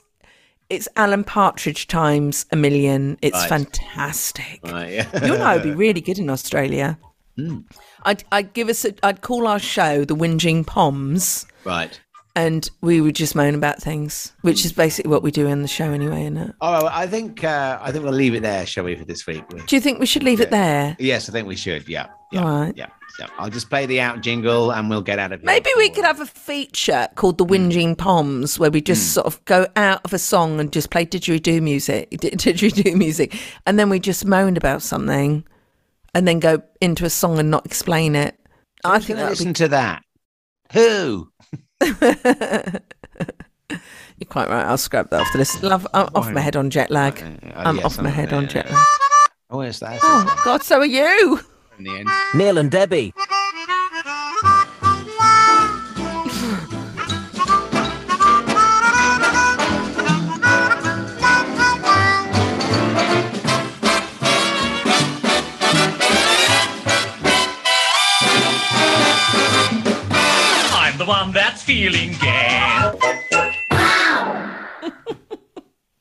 it's Alan Partridge times a million. It's Right. fantastic. Right, yeah. You and I would be really good in Australia. Hmm. I'd I'd give us a, I'd call our show the Whinging Poms Right. And we would just moan about things, which is basically what we do in the show anyway, isn't it? Oh, I think uh, I think we'll leave it there, shall we, for this week? Do you think we should leave it there? Yes, I think we should. Yeah. Yeah. All right. Yeah. Yeah. I'll just play the out jingle and we'll get out of here. Maybe we could have a feature called the Whinging Poms, where we just sort of go out of a song and just play didgeridoo music, di- didgeridoo music, and then we just moaned about something, and then go into a song and not explain it. I think listen be. to that. Who? You're quite right. I'll scrap that off the list. Love, I'm off my head on jet lag. Oh, I'm oh, yes, off my head yeah, on jet lag. Oh, yes, that's Oh God, so are you. in the end. Neil and Debbie. the one that's feeling gay.